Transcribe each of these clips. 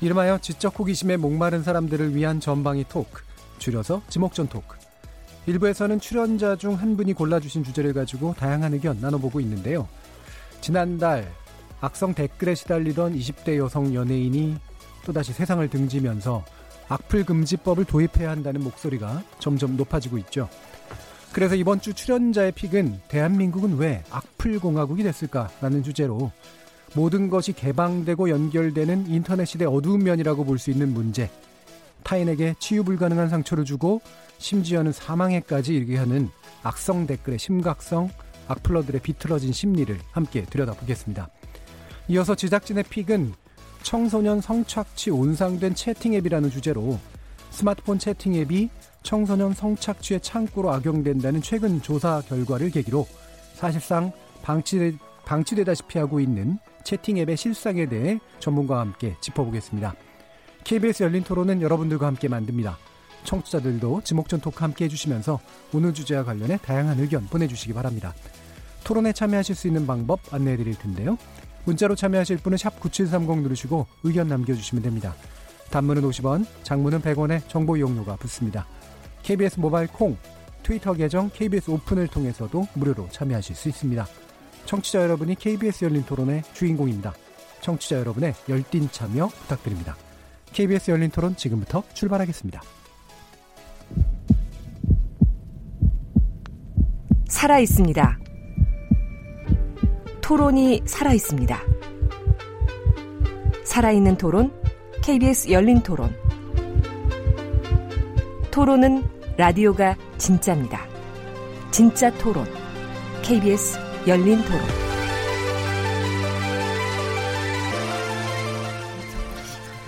이름하여 지적 호기심에 목마른 사람들을 위한 전방위 토크, 줄여서 지목전 토크. 일부에서는 출연자 중 한 분이 골라주신 주제를 가지고 다양한 의견 나눠보고 있는데요. 지난달 악성 댓글에 시달리던 20대 여성 연예인이 또다시 세상을 등지면서 악플 금지법을 도입해야 한다는 목소리가 점점 높아지고 있죠. 그래서 이번 주 출연자의 픽은 대한민국은 왜 악플 공화국이 됐을까라는 주제로 모든 것이 개방되고 연결되는 인터넷 시대 어두운 면이라고 볼 수 있는 문제, 타인에게 치유 불가능한 상처를 주고 심지어는 사망에까지 이르게 하는 악성 댓글의 심각성, 악플러들의 비틀어진 심리를 함께 들여다보겠습니다. 이어서 제작진의 픽은 청소년 성착취 온상된 채팅 앱이라는 주제로 스마트폰 채팅 앱이 청소년 성착취의 창구로 악용된다는 최근 조사 결과를 계기로 사실상 방치되, 방치되다시피 하고 있는 채팅 앱의 실상에 대해 전문가와 함께 짚어보겠습니다. KBS 열린 토론은 여러분들과 함께 만듭니다. 청취자들도 지목전 토크 함께 해주시면서 오늘 주제와 관련해 다양한 의견 보내주시기 바랍니다. 토론에 참여하실 수 있는 방법 안내해 드릴 텐데요. 문자로 참여하실 분은 샵9730 누르시고 의견 남겨주시면 됩니다. 단문은 50원, 장문은 100원의 정보 이용료가 붙습니다. KBS 모바일 콩, 트위터 계정 KBS 오픈을 통해서도 무료로 참여하실 수 있습니다. 청취자 여러분이 KBS 열린 토론의 주인공입니다. 청취자 여러분의 열띤 참여 부탁드립니다. KBS 열린 토론 지금부터 출발하겠습니다. 살아 있습니다. 토론이 살아 있습니다. 살아있는 토론, KBS 열린 토론. 토론은 라디오가 진짜입니다. 진짜 토론, KBS 열린 토론.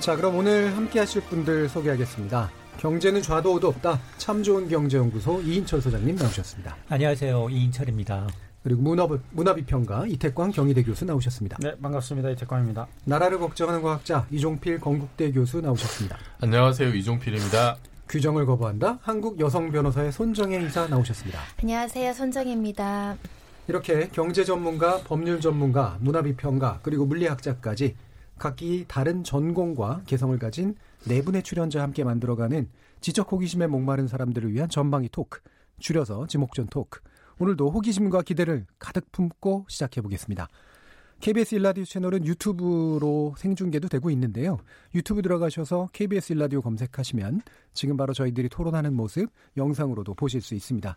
자, 그럼 오늘 함께 하실 분들 소개하겠습니다. 경제는 좌도 우도 없다. 참 좋은 경제연구소 이인철 소장님 나오셨습니다. 안녕하세요. 이인철입니다. 그리고 문화, 문화비평가 이태광 경희대 교수 나오셨습니다. 네, 반갑습니다. 이태광입니다. 나라를 걱정하는 과학자 이종필 건국대 교수 나오셨습니다. 안녕하세요. 이종필입니다. 규정을 거부한다. 한국 여성 변호사의 손정혜 이사 나오셨습니다. 안녕하세요. 손정혜입니다. 이렇게 경제 전문가, 법률 전문가, 문화비평가, 그리고 물리학자까지 각기 다른 전공과 개성을 가진 네 분의 출연자와 함께 만들어가는 지적 호기심에 목마른 사람들을 위한 전방위 토크, 줄여서 지목전 토크. 오늘도 호기심과 기대를 가득 품고 시작해 보겠습니다. KBS 일라디오 채널은 유튜브로 생중계도 되고 있는데요. 유튜브 들어가셔서 KBS 일라디오 검색하시면 지금 바로 저희들이 토론하는 모습 영상으로도 보실 수 있습니다.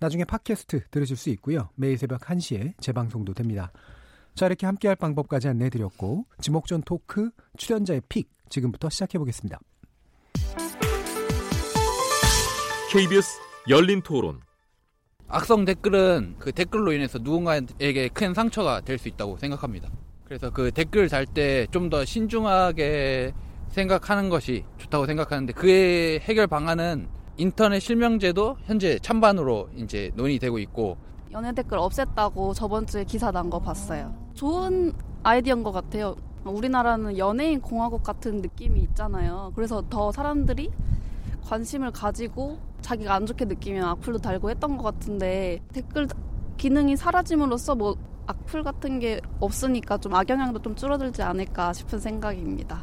나중에 팟캐스트 들으실 수 있고요. 매일 새벽 1시에 재방송도 됩니다. 자, 이렇게 함께할 방법까지 안내해드렸고 지목전 토크 출연자의 픽 지금부터 시작해 보겠습니다. KBS 열린 토론. 악성 댓글은 그 댓글로 인해서 누군가에게 큰 상처가 될 수 있다고 생각합니다. 그래서 그 댓글 달 때 좀 더 신중하게 생각하는 것이 좋다고 생각하는데 그의 해결 방안은 인터넷 실명제도 현재 찬반으로 이제 논의되고 있고 연애 댓글 없앴다고 저번 주에 기사 난 거 봤어요. 좋은 아이디어인 것 같아요. 우리나라는 연예인 공화국 같은 느낌이 있잖아요. 그래서 더 사람들이 관심을 가지고 자기가 안 좋게 느끼면 악플도 달고 했던 것 같은데 댓글 기능이 사라짐으로써 뭐 악플 같은 게 없으니까 좀 악영향도 좀 줄어들지 않을까 싶은 생각입니다.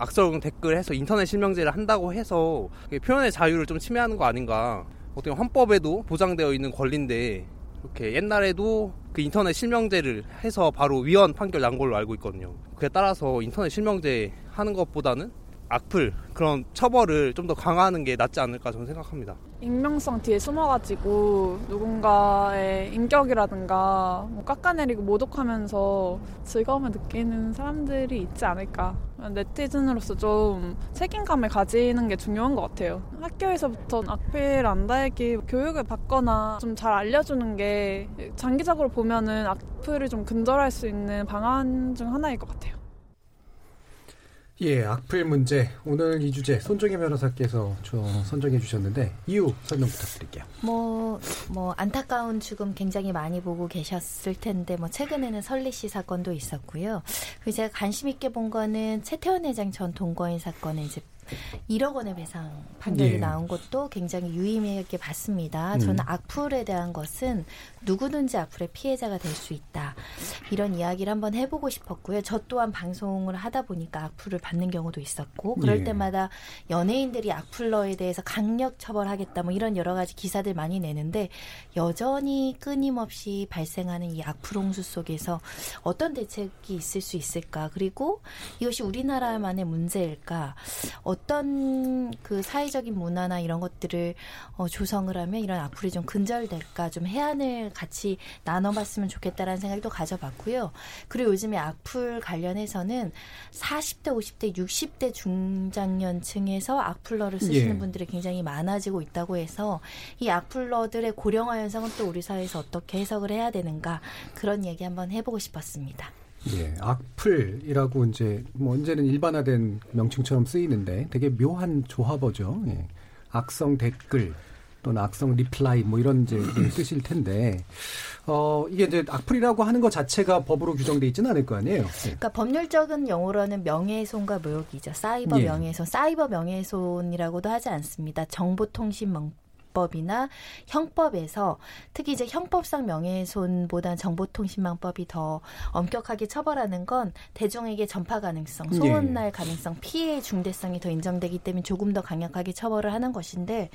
악성 댓글 해서 인터넷 실명제를 한다고 해서 표현의 자유를 좀 침해하는 거 아닌가. 어떻게 헌법에도 보장되어 있는 권리인데 이렇게 옛날에도 그 인터넷 실명제를 해서 바로 위헌 판결 난 걸로 알고 있거든요. 그에 따라서 인터넷 실명제 하는 것보다는 악플 그런 처벌을 좀 더 강화하는 게 낫지 않을까 저는 생각합니다. 익명성 뒤에 숨어가지고 누군가의 인격이라든가 뭐 깎아내리고 모독하면서 즐거움을 느끼는 사람들이 있지 않을까. 네티즌으로서 좀 책임감을 가지는 게 중요한 것 같아요. 학교에서부터 악플 안 달기 교육을 받거나 좀 잘 알려주는 게 장기적으로 보면은 악플을 좀 근절할 수 있는 방안 중 하나일 것 같아요. 예, 악플 문제. 오늘 이 주제 손정혜 변호사께서 저 선정해 주셨는데 이유 설명 부탁드릴게요. 뭐, 뭐, 안타까운 죽음 굉장히 많이 보고 계셨을 텐데, 뭐, 최근에는 설리 씨 사건도 있었고요. 그 제가 관심 있게 본 거는 최태원 회장 전 동거인 사건에 이제 1억 원의 배상 판결이 예. 나온 것도 굉장히 유의미하게 봤습니다. 음. 저는 악플에 대한 것은 누구든지 악플의 피해자가 될 수 있다. 이런 이야기를 한번 해보고 싶었고요. 저 또한 방송을 하다 보니까 악플을 받는 경우도 있었고, 그럴 예. 때마다 연예인들이 악플러에 대해서 강력 처벌하겠다, 뭐 이런 여러 가지 기사들 많이 내는데, 여전히 끊임없이 발생하는 이 악플 홍수 속에서 어떤 대책이 있을 수 있을까? 그리고 이것이 우리나라만의 문제일까? 어떤 그 사회적인 문화나 이런 것들을 어, 조성을 하면 이런 악플이 좀 근절될까? 좀 해안을 같이 나눠봤으면 좋겠다라는 생각도 가져봤고요. 그리고 요즘에 악플 관련해서는 40대, 50대, 60대 중장년층에서 악플러를 쓰시는 예. 분들이 굉장히 많아지고 있다고 해서 이 악플러들의 고령화 현상은 또 우리 사회에서 어떻게 해석을 해야 되는가 그런 얘기 한번 해보고 싶었습니다. 예, 악플이라고 이제 뭐 이제는 일반화된 명칭처럼 쓰이는데 되게 묘한 조합어죠. 예. 악성 댓글 또는 악성 reply 뭐 이런 이제 뜻일 텐데 어 이게 이제 악플이라고 하는 것 자체가 법으로 규정돼 있지는 않을 거 아니에요. 예. 그러니까 법률적인 용어로는 명예훼손과 모욕이죠. 사이버 예. 명예훼손, 사이버 명예훼손이라고도 하지 않습니다. 정보통신망 법이나 형법에서 특히 이제 형법상 명예훼손보다는 정보통신망법이 더 엄격하게 처벌하는 건 대중에게 전파 가능성, 소문날 가능성, 피해의 중대성이 더 인정되기 때문에 조금 더 강력하게 처벌을 하는 것인데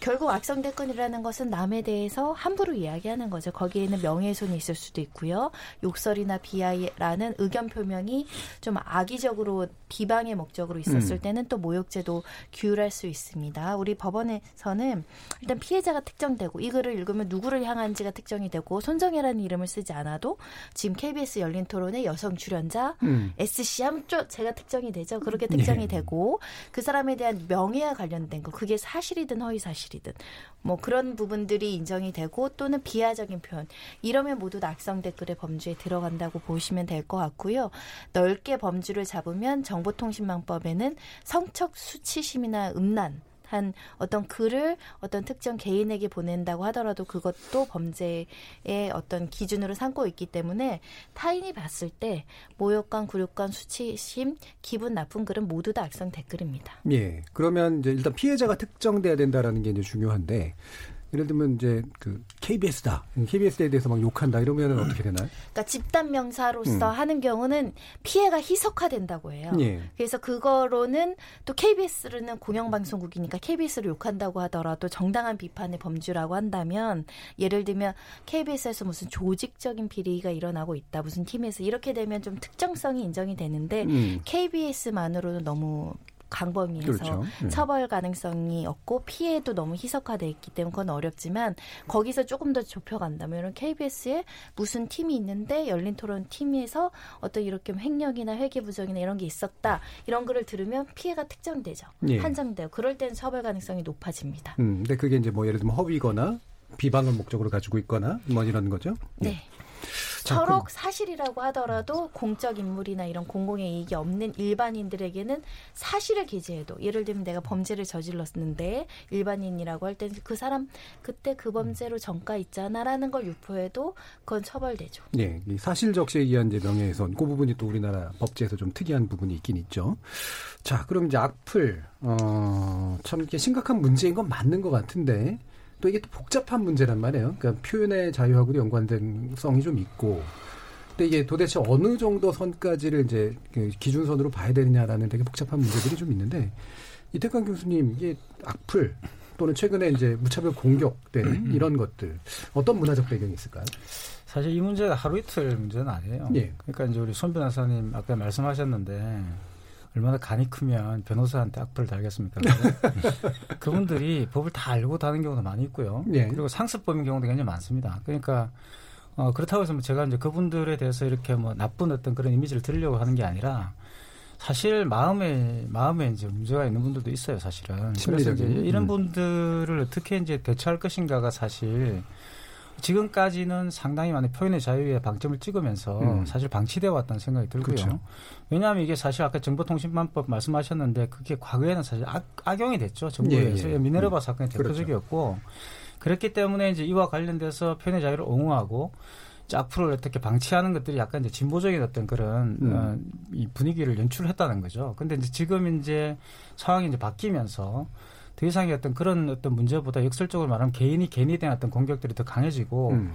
결국 악성 댓글이라는 것은 남에 대해서 함부로 이야기하는 거죠. 거기에는 명예훼손이 있을 수도 있고요. 욕설이나 비하라는 의견 표명이 좀 악의적으로 비방의 목적으로 있었을 음. 때는 또 모욕죄도 규율할 수 있습니다. 우리 법원에서는 일단 피해자가 특정되고 이 글을 읽으면 누구를 향한지가 특정이 되고 손정혜라는 이름을 쓰지 않아도 지금 KBS 열린 토론의 여성 출연자 음. SC 좀 제가 특정이 되죠. 그렇게 특정이 예. 되고 그 사람에 대한 명예와 관련된 거 그게 사실이든 허위 사실 이든 뭐 그런 부분들이 인정이 되고 또는 비하적인 표현 이러면 모두 다 악성 댓글의 범주에 들어간다고 보시면 될 것 같고요. 넓게 범주를 잡으면 정보통신망법에는 성적 수치심이나 음란 한 어떤 글을 어떤 특정 개인에게 보낸다고 하더라도 그것도 범죄의 어떤 기준으로 삼고 있기 때문에 타인이 봤을 때 모욕감, 굴욕감, 수치심, 기분 나쁜 글은 모두 다 악성 댓글입니다. 예. 그러면 이제 일단 피해자가 특정돼야 된다라는 게 이제 중요한데 예를 들면 이제 그 KBS다. KBS에 대해서 막 욕한다 이러면 은 어떻게 되나요? 그러니까 집단 명사로서 음. 하는 경우는 피해가 희석화된다고 해요. 예. 그래서 그거로는 또 KBS는 공영방송국이니까 KBS를 욕한다고 하더라도 정당한 비판의 범주라고 한다면 예를 들면 KBS에서 무슨 조직적인 비리가 일어나고 있다. 무슨 팀에서 이렇게 되면 좀 특정성이 인정이 되는데 음. KBS만으로는 너무 강범위해서 그렇죠. 네. 처벌 가능성이 없고 피해도 너무 희석화돼 있기 때문에 그건 어렵지만 거기서 조금 더 좁혀간다면 KBS에 무슨 팀이 있는데 열린 토론 팀에서 어떤 이렇게 횡령이나 회계 부정이나 이런 게 있었다 이런 거를 들으면 피해가 특정되죠 예. 한정돼요 그럴 때는 처벌 가능성이 높아집니다 음, 근데 그게 이제 뭐 예를 들면 허위거나 비방을 목적으로 가지고 있거나 뭐 이런 거죠. 네. 자, 서로 사실이라고 하더라도 공적 인물이나 이런 공공의 이익이 없는 일반인들에게는 사실을 기재해도 예를 들면 내가 범죄를 저질렀는데 일반인이라고 할 때는 그 사람 그때 그 범죄로 전과 있잖아라는 걸 유포해도 그건 처벌되죠. 예, 이 사실 적시에 의한 이제 명예훼손 그 부분이 또 우리나라 법제에서 좀 특이한 부분이 있긴 있죠. 자, 그럼 이제 악플 어 참 이게 심각한 문제인 건 맞는 것 같은데 또 이게 또 복잡한 문제란 말이에요. 그러니까 표현의 자유하고도 연관된 성이 좀 있고. 근데 이게 도대체 어느 정도 선까지를 이제 그 기준선으로 봐야 되느냐라는 되게 복잡한 문제들이 좀 있는데 이태강 교수님 이게 악플 또는 최근에 이제 무차별 공격된 이런 것들 어떤 문화적 배경이 있을까요? 사실 이 문제가 하루 이틀 문제는 아니에요. 예. 그러니까 이제 우리 손 변호사님 아까 말씀하셨는데 얼마나 간이 크면 변호사한테 악플을 달겠습니까? 그분들이 법을 다 알고 다는 경우도 많이 있고요. 예. 그리고 상습범인 경우도 굉장히 많습니다. 그러니까 어, 그렇다고 해서 뭐 제가 이제 그분들에 대해서 이렇게 뭐 나쁜 어떤 그런 이미지를 드리려고 하는 게 아니라 사실 마음에 마음에 이제 문제가 있는 분들도 있어요, 사실은. 그래서 이제 심리적인. 이런 음. 분들을 어떻게 이제 대처할 것인가가 사실 지금까지는 상당히 많은 표현의 자유에 방점을 찍으면서 음. 사실 방치되어 왔다는 생각이 들고요. 그렇죠. 왜냐하면 이게 사실 아까 정보통신망법 말씀하셨는데 그게 과거에는 사실 악, 악용이 됐죠. 정부에서 예, 예. 미네르바 음. 사건이 그렇죠. 대표적이었고 그렇기 때문에 이제 이와 관련돼서 표현의 자유를 옹호하고 악플을 어떻게 방치하는 것들이 약간 이제 진보적인 어떤 그런 음. 어, 이 분위기를 연출했다는 거죠. 근데 이제 지금 이제 상황이 이제 바뀌면서 더 이상의 어떤 그런 어떤 문제보다 역설적으로 말하면 개인이 개인에 대한 어떤 공격들이 더 강해지고 음.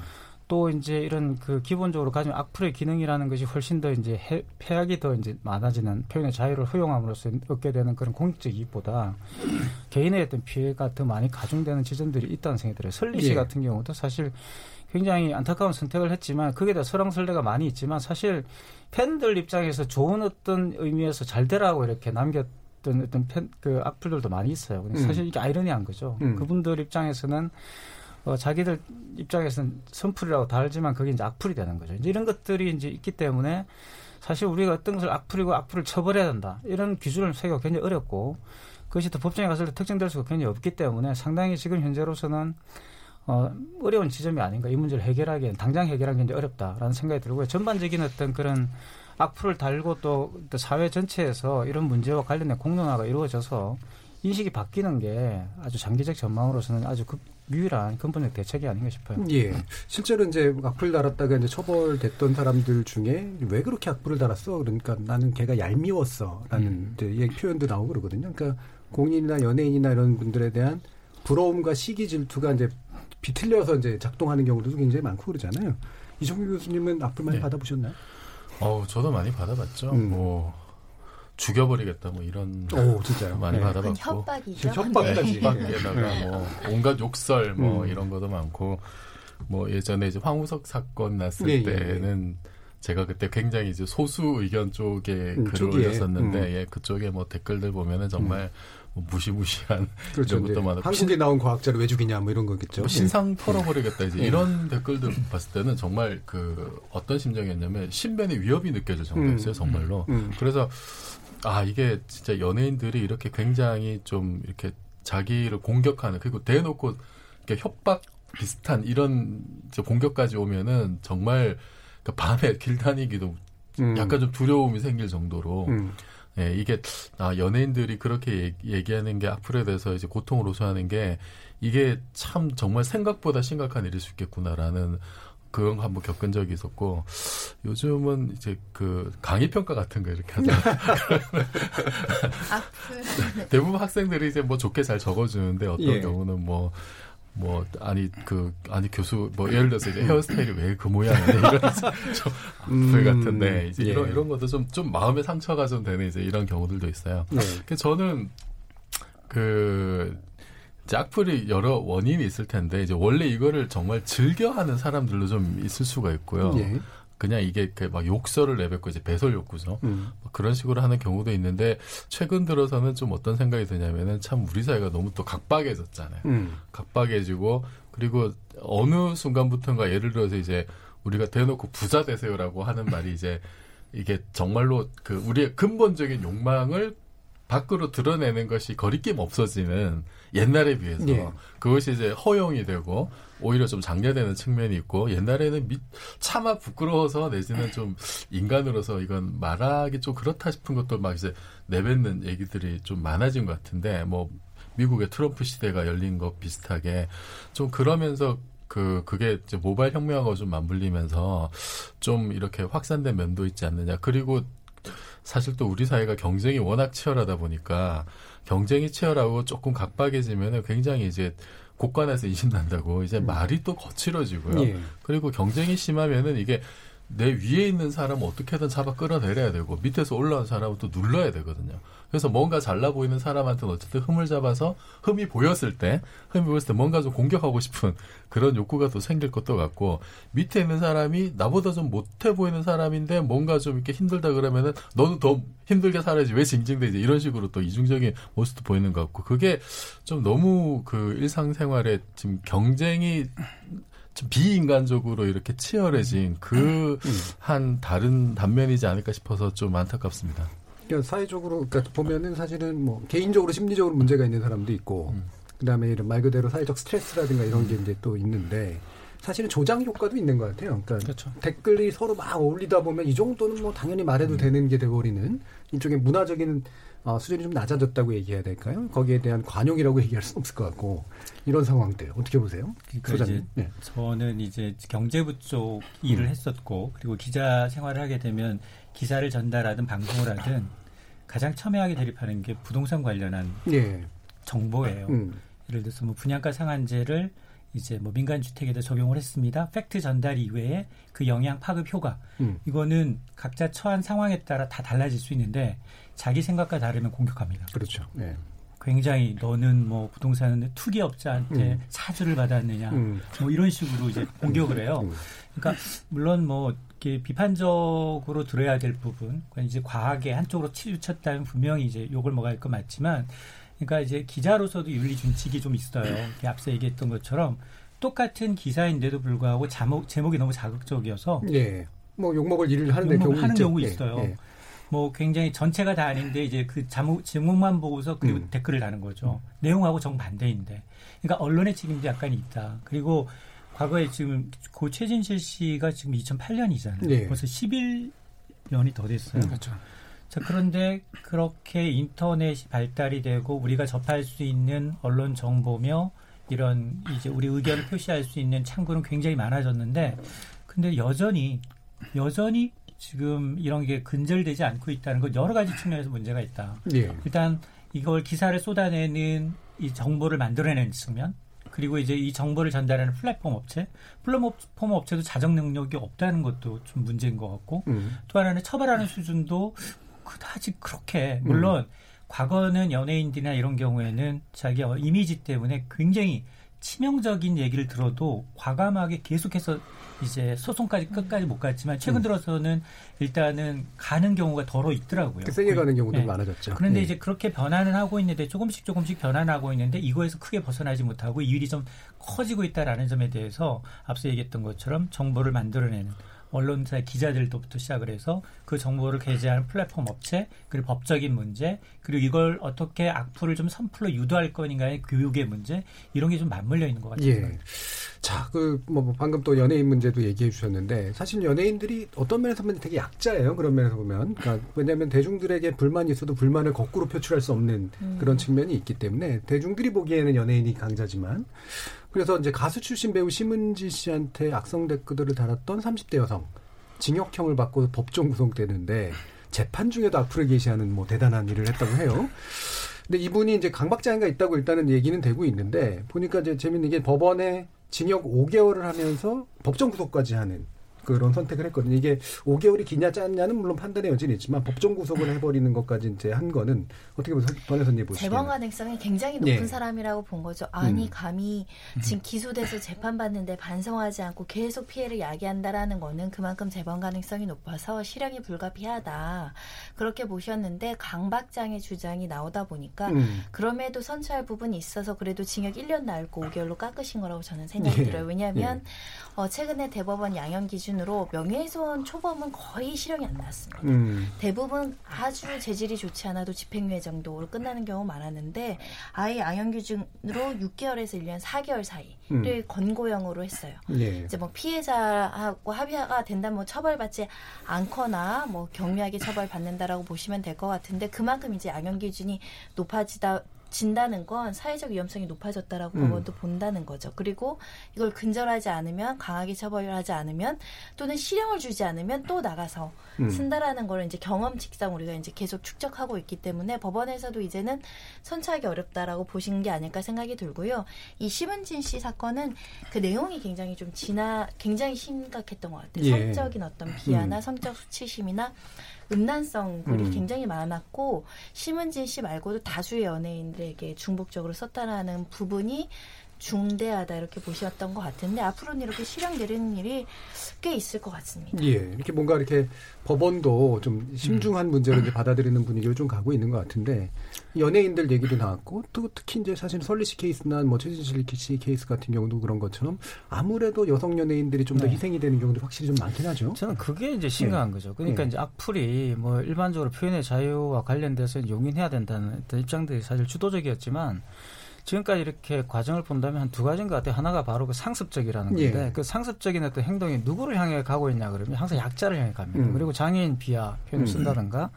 또 이제 이런 그 기본적으로 가진 악플의 기능이라는 것이 훨씬 더 이제 해, 폐악이 더 이제 많아지는 표현의 자유를 허용함으로써 얻게 되는 그런 공익적 이익보다 개인의 어떤 피해가 더 많이 가중되는 지점들이 있다는 생각이 들어요. 설리 씨 예. 같은 경우도 사실 굉장히 안타까운 선택을 했지만 그게 다 설왕설래가 많이 있지만 사실 팬들 입장에서 좋은 어떤 의미에서 잘 되라고 이렇게 남겼 던 어떤 팬, 그 악플들도 많이 있어요. 근데 음. 사실 이게 아이러니한 거죠. 음. 그분들 입장에서는 어, 자기들 입장에서는 선풀이라고 다 알지만 그게 이제 악플이 되는 거죠. 이제 이런 것들이 이제 있기 때문에 사실 우리가 어떤 것을 악플이고 악플을 처벌해야 된다. 이런 기준을 세기가 굉장히 어렵고 그것이 또 법정에 갔을 때 특정될 수가 굉장히 없기 때문에 상당히 지금 현재로서는 어, 어려운 지점이 아닌가. 이 문제를 해결하기엔 당장 해결하기 굉장히 어렵다라는 생각이 들고요. 전반적인 어떤 그런 악플을 달고 또, 또 사회 전체에서 이런 문제와 관련된 공론화가 이루어져서 인식이 바뀌는 게 아주 장기적 전망으로서는 아주 그 유일한 근본적 대책이 아닌가 싶어요. 예. 실제로 이제 악플 달았다가 이제 처벌됐던 사람들 중에 왜 그렇게 악플을 달았어? 그러니까 나는 걔가 얄미웠어라는 음. 이제 이 표현도 나오고 그러거든요. 그러니까 공인이나 연예인이나 이런 분들에 대한 부러움과 시기 질투가 이제 비틀려서 이제 작동하는 경우도 굉장히 많고 그러잖아요. 이정규 교수님은 악플 많이 네. 받아보셨나요? 어우, 저도 많이 받아봤죠. 음. 뭐 죽여버리겠다 뭐 이런 오, 진짜요? 많이 네. 받아봤고 협박이죠. 협박까지. 협박에다가 뭐 온갖 욕설 뭐 음. 이런 것도 많고 뭐 예전에 이제 황우석 사건 났을 예, 예, 때는 제가 그때 굉장히 이제 소수 의견 쪽에 음, 글을 초기에. 올렸었는데 음. 예, 그쪽에 뭐 댓글들 보면은 정말 뭐 무시무시한 그렇죠. 이런 것도 많았고 한국에 나온 과학자를 왜 죽이냐 뭐 이런 거겠죠. 뭐 신상 털어버리겠다 이제 예. 이런 댓글들 봤을 때는 정말 그 어떤 심정이었냐면 신변의 위협이 느껴질 정도였어요 음, 정말로 음. 그래서 아 이게 진짜 연예인들이 이렇게 굉장히 좀 이렇게 자기를 공격하는 그리고 대놓고 이렇게 협박 비슷한 이런 공격까지 오면은 정말 그 밤에 길 다니기도 음. 약간 좀 두려움이 생길 정도로 음. 예, 이게 아 연예인들이 그렇게 얘기, 하는게 악플에 대해서 이제 고통을 호소하는 게 이게 참 정말 생각보다 심각한 일일 수 있겠구나라는 그런 거 한번 겪은 적이 있었고 요즘은 이제 그 강의 평가 같은 거 이렇게 하잖아요. 대부분 학생들이 이제 뭐 좋게 잘 적어주는데 어떤 예. 경우는 뭐. 뭐 아니 그 아니 교수 뭐 예를 들어서 이제 헤어스타일이 왜 그 모양이냐 이런 좀 악플 음, 같은데 이제 예. 이런 이런 것도 좀좀 마음의 상처가 좀 되는 이제 이런 경우들도 있어요. 네. 그 저는 그 악플이 여러 원인이 있을 텐데 이제 원래 이거를 정말 즐겨하는 사람들도 좀 있을 수가 있고요. 예. 그냥 이게 그막 욕설을 내뱉고 이제 배설 욕구죠. 음. 뭐 그런 식으로 하는 경우도 있는데 최근 들어서는 좀 어떤 생각이 드냐면은 참 우리 사회가 너무 또 각박해졌잖아요. 음. 각박해지고 그리고 어느 순간부터인가 예를 들어서 이제 우리가 대놓고 부자 되세요라고 하는 말이 이제 이게 정말로 그 우리의 근본적인 욕망을 밖으로 드러내는 것이 거리낌 없어지는 옛날에 비해서 예. 그것이 이제 허용이 되고 오히려 좀 장려되는 측면이 있고 옛날에는 미, 차마 부끄러워서 내지는 좀 인간으로서 이건 말하기 좀 그렇다 싶은 것도 막 이제 내뱉는 얘기들이 좀 많아진 것 같은데 뭐 미국의 트럼프 시대가 열린 것 비슷하게 좀 그러면서 그 그게 이제 모바일 혁명하고 좀 맞물리면서 좀 이렇게 확산된 면도 있지 않느냐. 그리고 사실 또 우리 사회가 경쟁이 워낙 치열하다 보니까 경쟁이 치열하고 조금 각박해지면은 굉장히 이제 곳간에서 인신난다고 이제 말이 또 거칠어지고요. 예. 그리고 경쟁이 심하면은 이게 내 위에 있는 사람은 어떻게든 잡아 끌어내려야 되고 밑에서 올라온 사람은 또 눌러야 되거든요. 그래서 뭔가 잘나 보이는 사람한테는 어쨌든 흠을 잡아서 흠이 보였을 때 흠이 보였을 때 뭔가 좀 공격하고 싶은 그런 욕구가 또 생길 것도 같고 밑에 있는 사람이 나보다 좀 못해 보이는 사람인데 뭔가 좀 이렇게 힘들다 그러면은 너는 더 힘들게 살아야지 왜 징징대지 이런 식으로 또 이중적인 모습도 보이는 것 같고 그게 좀 너무 그 일상생활에 지금 경쟁이 좀 비인간적으로 이렇게 치열해진 그 한 다른 단면이지 않을까 싶어서 좀 안타깝습니다. 그러니까 사회적으로 그러니까 보면은 사실은 뭐 개인적으로 심리적으로 문제가 있는 사람도 있고 음. 그다음에 이런 말 그대로 사회적 스트레스라든가 이런 게 이제 또 있는데 사실은 조장 효과도 있는 것 같아요. 그러니까 그렇죠. 댓글이 서로 막 어울리다 보면 이 정도는 뭐 당연히 말해도 되는 게 돼버리는 이쪽에 문화적인 어, 수준이 좀 낮아졌다고 얘기해야 될까요? 거기에 대한 관용이라고 얘기할 수 없을 것 같고 이런 상황들 어떻게 보세요? 그러니까 소장님. 이제 네. 저는 이제 경제부 쪽 일을 음. 했었고 그리고 기자 생활을 하게 되면 기사를 전달하든 방송을 하든 가장 첨예하게 대립하는 게 부동산 관련한 예. 정보예요. 음. 예를 들어서 뭐 분양가 상한제를 이제 뭐 민간 주택에다 적용을 했습니다. 팩트 전달 이외에 그 영향 파급 효과 음. 이거는 각자 처한 상황에 따라 다 달라질 수 있는데 자기 생각과 다르면 공격합니다. 그렇죠. 네. 굉장히 너는 뭐 부동산 투기업자한테 음. 사주를 받았느냐 음. 뭐 이런 식으로 이제 공격을 해요. 음. 그러니까 물론 뭐 이렇게 비판적으로 들어야 될 부분, 이제 과하게 한쪽으로 치우쳤다면 분명히 이제 욕을 먹을 건 맞지만, 그러니까 이제 기자로서도 윤리 준칙이 좀 있어요. 이렇게 앞서 얘기했던 것처럼 똑같은 기사인데도 불구하고 제목 제목이 너무 자극적이어서 예. 뭐 욕먹을 일을 하는 데 욕먹을 경우 하는 있죠. 경우 예, 있어요. 예. 뭐 굉장히 전체가 다 아닌데 이제 그 제목, 제목만 보고서 그리고 음. 댓글을 다는 거죠. 내용하고 정반대인데. 그러니까 언론의 책임도 약간 있다. 그리고 과거에 지금 고 최진실 씨가 지금 2008년이잖아요. 예. 벌써 11년이 더 됐어요. 그렇죠. 자, 그런데 그렇게 인터넷이 발달이 되고 우리가 접할 수 있는 언론 정보며 이런 이제 우리 의견을 표시할 수 있는 창구는 굉장히 많아졌는데 근데 여전히 여전히 지금 이런 게 근절되지 않고 있다는 건 여러 가지 측면에서 문제가 있다. 예. 일단 이걸 기사를 쏟아내는 이 정보를 만들어내는 측면 그리고 이제 이 정보를 전달하는 플랫폼 업체 플랫폼 업체도 자정 능력이 없다는 것도 좀 문제인 것 같고 음. 또 하나는 처벌하는 수준도 그다지 그렇게 물론 과거는 연예인들이나 이런 경우에는 자기 어, 이미지 때문에 굉장히 치명적인 얘기를 들어도 과감하게 계속해서 이제 소송까지 끝까지 못 갔지만 최근 음. 들어서는 일단은 가는 경우가 더러 있더라고요. 그 세게 가는 경우도 네. 많아졌죠. 그런데 예. 이제 그렇게 변화는 하고 있는데 조금씩 조금씩 변화는 하고 있는데 이거에서 크게 벗어나지 못하고 이 일이 좀 커지고 있다라는 점에 대해서 앞서 얘기했던 것처럼 정보를 만들어내는 언론사 기자들도부터 시작을 해서 그 정보를 게재하는 플랫폼 업체 그리고 법적인 문제 그리고 이걸 어떻게 악플을 좀 선풀로 유도할 거인가의 교육의 문제 이런 게 좀 맞물려 있는 것 같아요. 예. 자, 그, 뭐, 방금 또 연예인 문제도 얘기해 주셨는데, 사실 연예인들이 어떤 면에서 보면 되게 약자예요. 그런 면에서 보면. 그러니까 왜냐하면 대중들에게 불만이 있어도 불만을 거꾸로 표출할 수 없는 음. 그런 측면이 있기 때문에, 대중들이 보기에는 연예인이 강자지만, 그래서 이제 가수 출신 배우 심은지 씨한테 악성 댓글을 달았던 30대 여성, 징역형을 받고 법정 구속되는데, 재판 중에도 악플을 게시하는 뭐 대단한 일을 했다고 해요. 근데 이분이 이제 강박장애가 있다고 일단은 얘기는 되고 있는데 보니까 이제 재밌는 게 법원에 징역 5개월을 하면서 법정 구속까지 하는 그런 선택을 했거든요. 이게 5개월이 기냐 짧냐는 물론 판단의 여지는 있지만 법정 구속을 해버리는 것까지 이제 한 거는 어떻게 보세요? 변호사님 보시기에 재범 가능성이 굉장히 높은 예. 사람이라고 본 거죠. 아니 음. 감히 지금 기소돼서 재판받는데 반성하지 않고 계속 피해를 야기한다라는 거는 그만큼 재범 가능성이 높아서 실형이 불가피하다. 그렇게 보셨는데 강박장애 주장이 나오다 보니까 음. 그럼에도 선처할 부분이 있어서 그래도 징역 1년 날고 5개월로 깎으신 거라고 저는 생각이 예. 들어요. 왜냐하면 어, 최근에 대법원 양형 기준으로 명예훼손 초범은 거의 실형이 안 나왔습니다. 음. 대부분 아주 재질이 좋지 않아도 집행유예 정도로 끝나는 경우 많았는데 아예 양형 기준으로 6개월에서 1년 4개월 사이를 음. 권고형으로 했어요. 예. 이제 뭐 피해자하고 합의가 된다면 뭐 처벌받지 않거나 뭐 경미하게 처벌받는다라고 보시면 될 것 같은데 그만큼 이제 양형 기준이 높아지다 진다는 건 사회적 위험성이 높아졌다라고 음. 법원도 본다는 거죠. 그리고 이걸 근절하지 않으면 강하게 처벌을 하지 않으면 또는 실형을 주지 않으면 또 나가서 음. 쓴다라는 걸 이제 경험칙상 우리가 이제 계속 축적하고 있기 때문에 법원에서도 이제는 선처하기 어렵다라고 보신 게 아닐까 생각이 들고요. 이 심은진 씨 사건은 그 내용이 굉장히 좀 지나 굉장히 심각했던 것 같아요. 예. 성적인 어떤 비하나 음. 성적 수치심이나 음란성 글이 음. 굉장히 많았고 심은진 씨 말고도 다수의 연예인들에게 중복적으로 썼다라는 부분이 중대하다 이렇게 보셨던 것 같은데 앞으로는 이렇게 실형 내리는 일이 꽤 있을 것 같습니다. 예, 이렇게 뭔가 이렇게 법원도 좀 음. 심중한 문제로 이제 받아들이는 분위기를 좀 가고 있는 것 같은데 연예인들 얘기도 나왔고 또 특히 이제 사실 설리 씨 케이스나 뭐 최진실 씨 케이스 같은 경우도 그런 것처럼 아무래도 여성 연예인들이 좀더 네. 희생이 되는 경우도 확실히 좀 많긴 하죠. 저는 그게 이제 심각한 예. 거죠. 그러니까 예. 이제 악플이 뭐 일반적으로 표현의 자유와 관련돼서 용인해야 된다는 입장들이 사실 주도적이었지만 지금까지 이렇게 과정을 본다면 한 두 가지인 것 같아요. 하나가 바로 그 상습적이라는 건데 예. 그 상습적인 어떤 행동이 누구를 향해 가고 있냐 그러면 항상 약자를 향해 갑니다. 음. 그리고 장애인 비하 표현을 음. 쓴다든가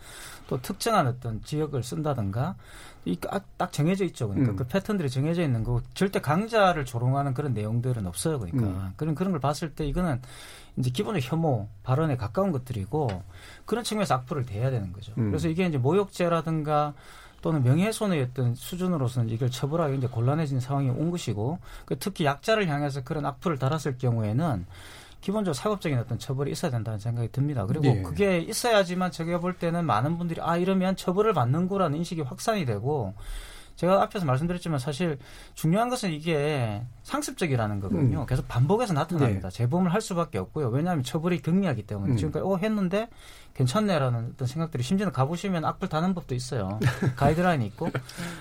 또 특정한 어떤 지역을 쓴다든가 이딱 정해져 있죠. 그러니까 음. 그 패턴들이 정해져 있는 거고 절대 강자를 조롱하는 그런 내용들은 없어요. 그러니까 음. 그런 그런 걸 봤을 때 이거는 이제 기본적 혐오 발언에 가까운 것들이고 그런 측면에서 악플을 대해야 되는 거죠. 음. 그래서 이게 이제 모욕죄라든가 또는 명예훼손의 어떤 수준으로서는 이걸 처벌하기 이제 곤란해진 상황이 온 것이고 그 특히 약자를 향해서 그런 악플을 달았을 경우에는 기본적으로 사법적인 어떤 처벌이 있어야 된다는 생각이 듭니다. 그리고 네. 그게 있어야지만 제가 볼 때는 많은 분들이 아 이러면 처벌을 받는구라는 인식이 확산이 되고 제가 앞에서 말씀드렸지만 사실 중요한 것은 이게 상습적이라는 거거든요. 음. 계속 반복해서 나타납니다. 재범을 할 수밖에 없고요. 왜냐하면 처벌이 경미하기 때문에 음. 지금까지 어 했는데 괜찮네라는 어떤 생각들이 심지어는 가보시면 악플 다는 법도 있어요. 가이드라인이 있고.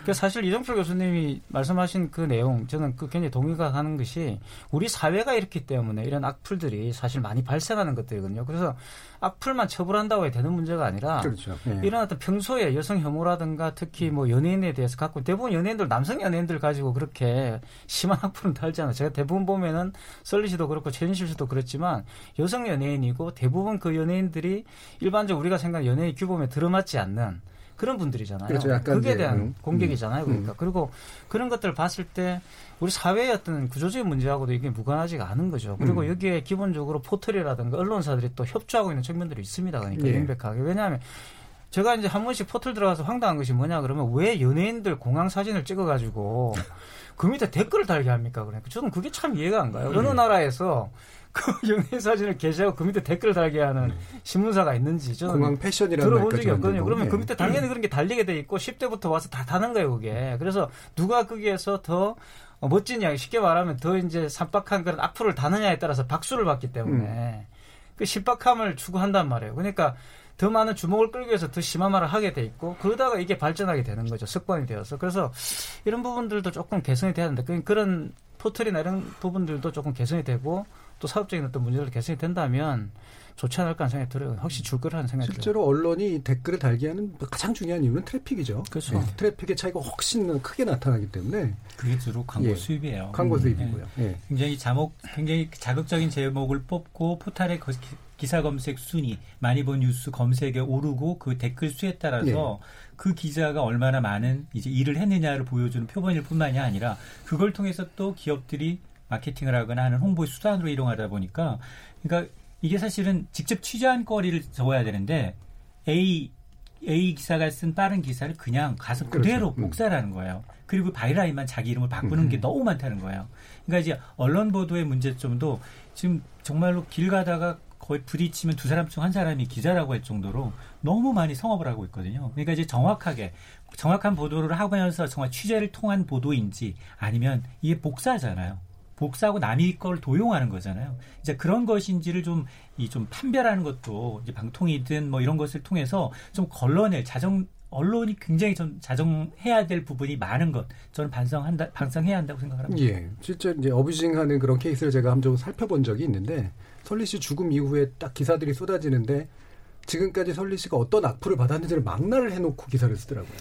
그래서 사실 이정표 교수님이 말씀하신 그 내용 저는 그 굉장히 동의가 가는 것이 우리 사회가 이렇기 때문에 이런 악플들이 사실 많이 발생하는 것들이거든요. 그래서 악플만 처벌한다고 해야 되는 문제가 아니라 그렇죠. 예. 이런 어떤 평소에 여성 혐오라든가 특히 뭐 연예인에 대해서 갖고 대부분 연예인들 남성 연예인들 가지고 그렇게 심한 악플은 달잖아요. 제가 대부분 보면은 썰리 씨도 그렇고 최진실 씨도 그렇지만 여성 연예인이고 대부분 그 연예인들이 일반적으로 우리가 생각하는 연예인 규범에 들어맞지 않는 그런 분들이잖아요. 그렇죠. 약간 그게 대한 음, 공격이잖아요. 음, 그러니까 그리고 그런 것들을 봤을 때 우리 사회의 어떤 구조적인 문제하고도 이게 무관하지가 않은 거죠. 그리고 음. 여기에 기본적으로 포털이라든가 언론사들이 또 협조하고 있는 측면들이 있습니다. 그러니까 예. 명백하게 왜냐하면 제가 이제 한 번씩 포털 들어가서 황당한 것이 뭐냐 그러면 왜 연예인들 공항 사진을 찍어가지고 그 밑에 댓글을 달게 합니까? 그러니까 저는 그게 참 이해가 안 가요. 어느 나라에서 그 연예인 사진을 게시하고 그 밑에 댓글을 달게 하는 신문사가 있는지 저는 공항 패션이라는 들어본 적이 없거든요. 그러면 그 예. 밑에 당연히 그런 게 달리게 돼 있고 10대부터 와서 다 다는 거예요, 그게. 그래서 누가 거기에서 더 어, 멋진 이야기, 쉽게 말하면 더 이제 산박한 그런 악플을 다느냐에 따라서 박수를 받기 때문에 그 신박함을 추구한단 말이에요. 그러니까 더 많은 주목을 끌기 위해서 더 심한 말을 하게 돼 있고 그러다가 이게 발전하게 되는 거죠. 습관이 되어서. 그래서 이런 부분들도 조금 개선이 돼야 되는데 그- 그런 포털이나 이런 부분들도 조금 개선이 되고 또 사업적인 어떤 문제들도 개선이 된다면 좋지 않을까 하는 생각이 들어요. 확실히 줄 거라는 생각이 들어요. 실제로 언론이 이 댓글을 달게 하는 가장 중요한 이유는 트래픽이죠. 그렇죠. 예, 트래픽의 차이가 훨씬 크게 나타나기 때문에 그게 주로 광고 예. 수입이에요. 광고 음, 수입이고요. 예. 굉장히 자목, 굉장히 자극적인 제목을 뽑고 포탈의 거- 기사 검색 순위, 많이 본 뉴스 검색에 오르고 그 댓글 수에 따라서 그 기자가 얼마나 많은 이제 일을 했느냐를 보여주는 표본일 뿐만이 아니라 그걸 통해서 또 기업들이 마케팅을 하거나 하는 홍보의 수단으로 이용하다 보니까 그러니까 이게 사실은 직접 취재한 거리를 적어야 되는데 A A 기사가 쓴 빠른 기사를 그냥 가서 그대로 그렇죠. 음. 복사를 하는 거예요. 그리고 바이라인만 자기 이름을 바꾸는 게 너무 많다는 거예요. 그러니까 이제 언론 보도의 문제점도 지금 정말로 길 가다가 거의 부딪히면 두 사람 중 한 사람이 기자라고 할 정도로 너무 많이 성업을 하고 있거든요. 그러니까 이제 정확하게 정확한 보도를 하면서 정말 취재를 통한 보도인지 아니면 이게 복사잖아요. 복사하고 남의 걸 도용하는 거잖아요. 이제 그런 것인지를 좀 이 좀 판별하는 것도 이제 방통이든 뭐 이런 것을 통해서 좀 걸러낼 자정 언론이 굉장히 좀 자정해야 될 부분이 많은 것 저는 반성한다 반성해야 한다고 생각을 합니다. 예. 실제 이제 어뷰징하는 그런 케이스를 제가 한번 좀 살펴본 적이 있는데 설리 씨 죽음 이후에 딱 기사들이 쏟아지는데 지금까지 설리 씨가 어떤 악플을 받았는지를 망라를 해놓고 기사를 쓰더라고요.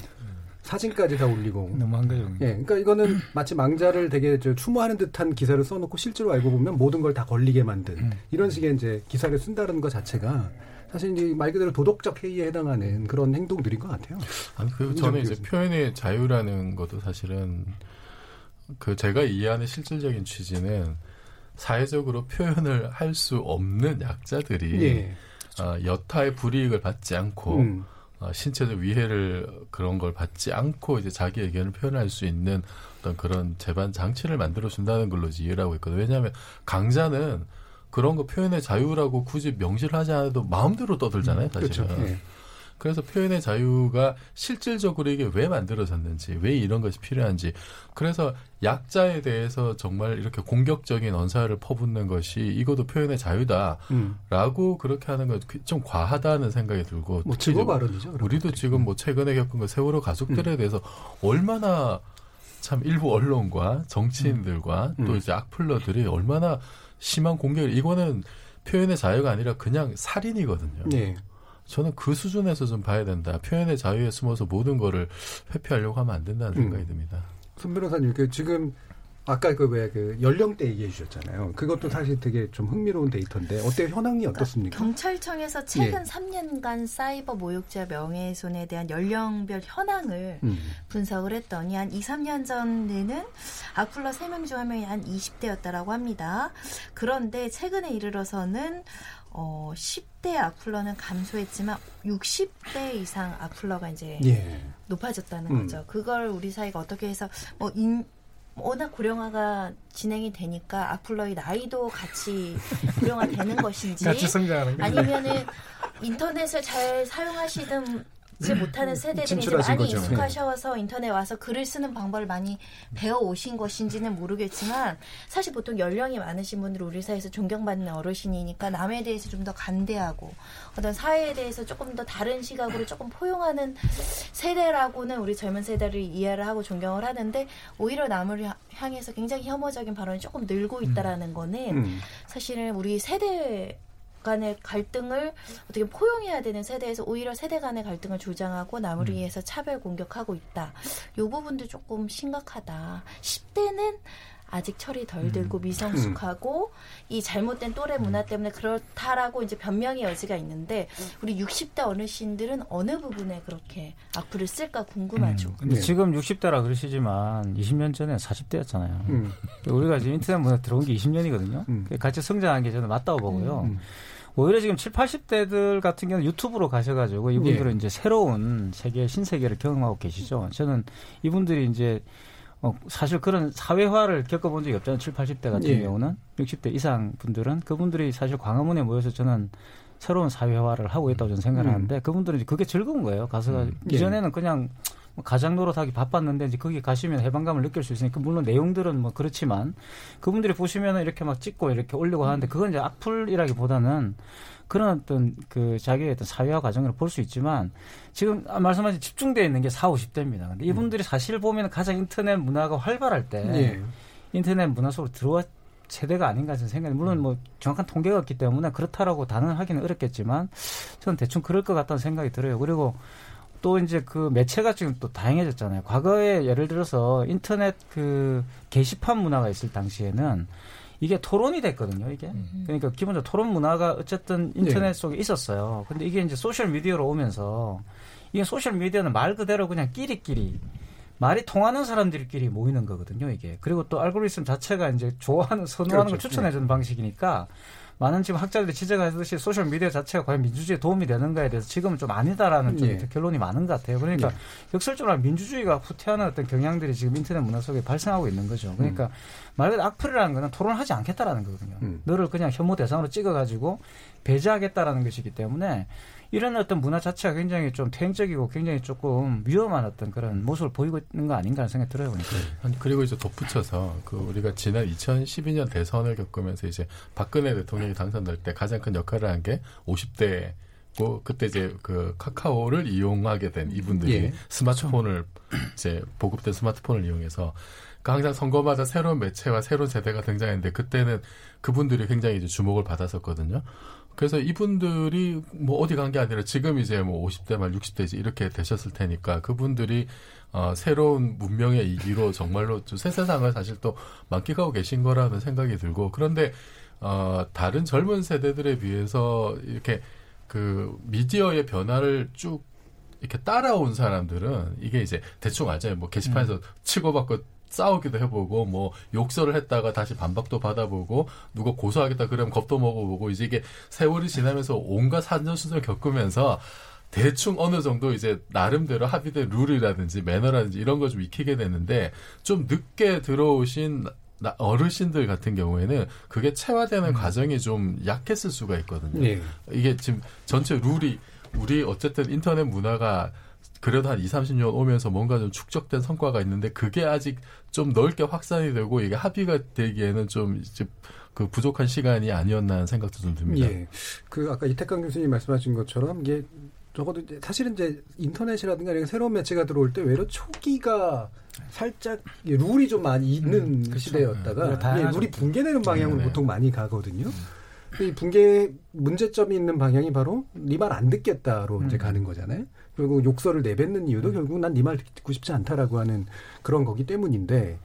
사진까지 다 올리고. 너무한 거죠. 예, 그러니까 이거는 마치 망자를 되게 저 추모하는 듯한 기사를 써놓고 실제로 알고 보면 모든 걸 다 걸리게 만든 음. 이런 식의 이제 기사를 쓴다는 것 자체가 사실 이제 말 그대로 도덕적 해이에 해당하는 그런 행동들인 것 같아요. 아니 그 저는 이제 표현의 자유라는 것도 사실은 그 제가 이해하는 실질적인 취지는 사회적으로 표현을 할 수 없는 약자들이 예. 어, 여타의 불이익을 받지 않고 음. 어, 신체적 위해를 그런 걸 받지 않고 이제 자기 의견을 표현할 수 있는 어떤 그런 제반 장치를 만들어 준다는 걸로 이해를 하고 있거든요. 왜냐하면 강자는 그런 거 표현의 자유라고 굳이 명시를 하지 않아도 마음대로 떠들잖아요, 사실은. 그렇죠. 예. 그래서 표현의 자유가 실질적으로 이게 왜 만들어졌는지, 왜 이런 것이 필요한지, 그래서 약자에 대해서 정말 이렇게 공격적인 언사를 퍼붓는 것이 이것도 표현의 자유다라고 음. 그렇게 하는 건 좀 과하다는 생각이 들고, 뭐 특히 발언이죠. 우리도. 지금 뭐 최근에 겪은 그 세월호 가족들에 음. 대해서 얼마나 참 일부 언론과 정치인들과 음. 또 이제 악플러들이 얼마나 심한 공격을 이거는 표현의 자유가 아니라 그냥 살인이거든요. 예. 저는 그 수준에서 좀 봐야 된다. 표현의 자유에 숨어서 모든 거를 회피하려고 하면 안 된다는 음. 생각이 듭니다. 손 변호사님, 그 지금 아까 그 왜 그 연령대 얘기해 주셨잖아요. 그것도 사실 되게 좀 흥미로운 데이터인데 어때요? 현황이 어떻습니까? 경찰청에서 최근 예. 3년간 사이버 모욕죄 명예훼손에 대한 연령별 현황을 음. 분석을 했더니 한 2, 3년 전에는 악플러 3명 중 1명이 한 20대였다라고 합니다. 그런데 최근에 이르러서는 어, 10대 악플러는 감소했지만 60대 이상 악플러가 이제 예. 높아졌다는 음. 거죠. 그걸 우리 사회가 어떻게 해서 뭐 인, 워낙 고령화가 진행이 되니까 악플러의 나이도 같이 고령화되는 것인지 같이 성장하는 게 아니면은 인터넷을 잘 사용하시든 지 못하는 세대들이 이제 진출하신 많이 거죠. 익숙하셔서 인터넷 와서 글을 쓰는 방법을 많이 배워 오신 것인지는 모르겠지만 사실 보통 연령이 많으신 분들은 우리 사회에서 존경받는 어르신이니까 남에 대해서 좀 더 간대하고 어떤 사회에 대해서 조금 더 다른 시각으로 조금 포용하는 세대라고는 우리 젊은 세대를 이해를 하고 존경을 하는데 오히려 남을 향- 향해서 굉장히 혐오적인 발언이 조금 늘고 있다라는 거는 음. 사실은 우리 세대 간의 갈등을 어떻게 포용해야 되는 세대에서 오히려 세대 간의 갈등을 조장하고 남을 위해서 차별 공격하고 있다. 요 부분도 조금 심각하다. 10대는 아직 철이 덜 들고 미성숙하고 이 잘못된 또래 문화 때문에 그렇다라고 이제 변명의 여지가 있는데 우리 60대 어르신들은 어느 부분에 그렇게 악플을 쓸까 궁금하죠. 근데 네. 지금 60대라 그러시지만 20년 전에 40대였잖아요. 음. 우리가 지금 인터넷 문화 들어온 게 20년이거든요. 음. 같이 성장한 게 저는 맞다고 보고요. 음. 오히려 지금 7, 80대들 같은 경우는 유튜브로 가셔가지고 이분들은 예. 이제 새로운 세계, 신세계를 경험하고 계시죠. 저는 이분들이 이제 어, 사실 그런 사회화를 겪어본 적이 없잖아요. 7, 80대 같은 예. 경우는. 60대 이상 분들은 그분들이 사실 광화문에 모여서 저는 새로운 사회화를 하고 있다고 저는 생각을 음. 하는데 그분들은 이제 그게 즐거운 거예요. 가서 음. 이전에는 그냥 뭐 가장 노릇하기 바빴는데 이제 거기 가시면 해방감을 느낄 수 있으니까 물론 내용들은 뭐 그렇지만 그분들이 보시면은 이렇게 막 찍고 이렇게 올리고 하는데 그건 이제 악플이라기보다는 그런 어떤 그 자기의 어떤 사회화 과정을 볼 수 있지만 지금 말씀하신 집중되어 있는 게 4, 50대입니다. 근데 이분들이 사실 보면 가장 인터넷 문화가 활발할 때 예. 인터넷 문화 속으로 들어와 세대가 아닌가 저는 생각이 물론 뭐 정확한 통계가 없기 때문에 그렇다라고 단언하기는 어렵겠지만 저는 대충 그럴 것 같다는 생각이 들어요. 그리고 또 이제 그 매체가 지금 또 다양해졌잖아요. 과거에 예를 들어서 인터넷 그 게시판 문화가 있을 당시에는 이게 토론이 됐거든요, 이게. 그러니까 기본적으로 토론 문화가 어쨌든 인터넷 네. 속에 있었어요. 근데 이게 이제 소셜 미디어로 오면서 이게 소셜 미디어는 말 그대로 그냥 끼리끼리 말이 통하는 사람들끼리 모이는 거거든요, 이게. 그리고 또 알고리즘 자체가 이제 좋아하는, 선호하는 걸 그렇죠. 추천해주는 방식이니까 많은 지금 학자들이 지적하듯이 소셜 미디어 자체가 과연 민주주의에 도움이 되는가에 대해서 지금은 좀 아니다라는 좀 예. 결론이 많은 것 같아요. 그러니까 예. 역설적으로 민주주의가 후퇴하는 어떤 경향들이 지금 인터넷 문화 속에 발생하고 있는 거죠. 그러니까 말 그대로 악플이라는 거는 토론하지 않겠다라는 거거든요. 음. 너를 그냥 혐오 대상으로 찍어가지고 배제하겠다라는 것이기 때문에 이런 어떤 문화 자체가 굉장히 좀 퇴행적이고 굉장히 조금 위험한 어떤 그런 모습을 보이고 있는 거 아닌가 하는 생각이 들어요. 보니까. 아니, 그리고 이제 덧붙여서 그 우리가 지난 2012년 대선을 겪으면서 이제 박근혜 대통령이 당선될 때 가장 큰 역할을 한 게 50대 고 그때 이제 그 카카오를 이용하게 된 이분들이 예. 스마트폰을 이제 보급된 스마트폰을 이용해서 그 항상 선거마다 새로운 매체와 새로운 세대가 등장했는데 그때는 그분들이 굉장히 이제 주목을 받았었거든요. 그래서 이분들이 뭐 어디 간 게 아니라 지금 이제 뭐 50대 말 60대지 이렇게 되셨을 테니까 그분들이 어, 새로운 문명의 이기로 정말로 좀새 세상을 사실 또 만끽하고 계신 거라는 생각이 들고 그런데 어, 다른 젊은 세대들에 비해서 이렇게 그 미디어의 변화를 쭉 이렇게 따라온 사람들은 이게 이제 대충 알잖아요. 뭐 게시판에서 치고받고 싸우기도 해보고 뭐 욕설을 했다가 다시 반박도 받아보고 누가 고소하겠다 그러면 겁도 먹어보고 이제 이게 세월이 지나면서 온갖 산전수전을 겪으면서 대충 어느 정도 이제 나름대로 합의된 룰이라든지 매너라든지 이런 거 좀 익히게 되는데 좀 늦게 들어오신 나- 어르신들 같은 경우에는 그게 체화되는 과정이 좀 약했을 수가 있거든요. 예. 이게 지금 전체 룰이 우리 어쨌든 인터넷 문화가 그래도 한 2, 30년 오면서 뭔가 좀 축적된 성과가 있는데 그게 아직 좀 넓게 확산이 되고 이게 합의가 되기에는 좀 이제 그 부족한 시간이 아니었나 하는 생각도 좀 듭니다. 예. 그 아까 이태강 교수님 말씀하신 것처럼 이게 적어도 이제 사실은 이제 인터넷이라든가 이런 새로운 매체가 들어올 때 외로 초기가 살짝 룰이 좀 많이 있는 그렇죠. 시대였다가 네. 예, 룰이 붕괴되는 방향으로 네, 네. 보통 많이 가거든요. 이 붕괴 문제점이 있는 방향이 바로 네 말 안 듣겠다로 이제 음. 가는 거잖아요. 결국 욕설을 내뱉는 이유도 결국 난 네 말 듣고 싶지 않다라고 하는 그런 거기 때문인데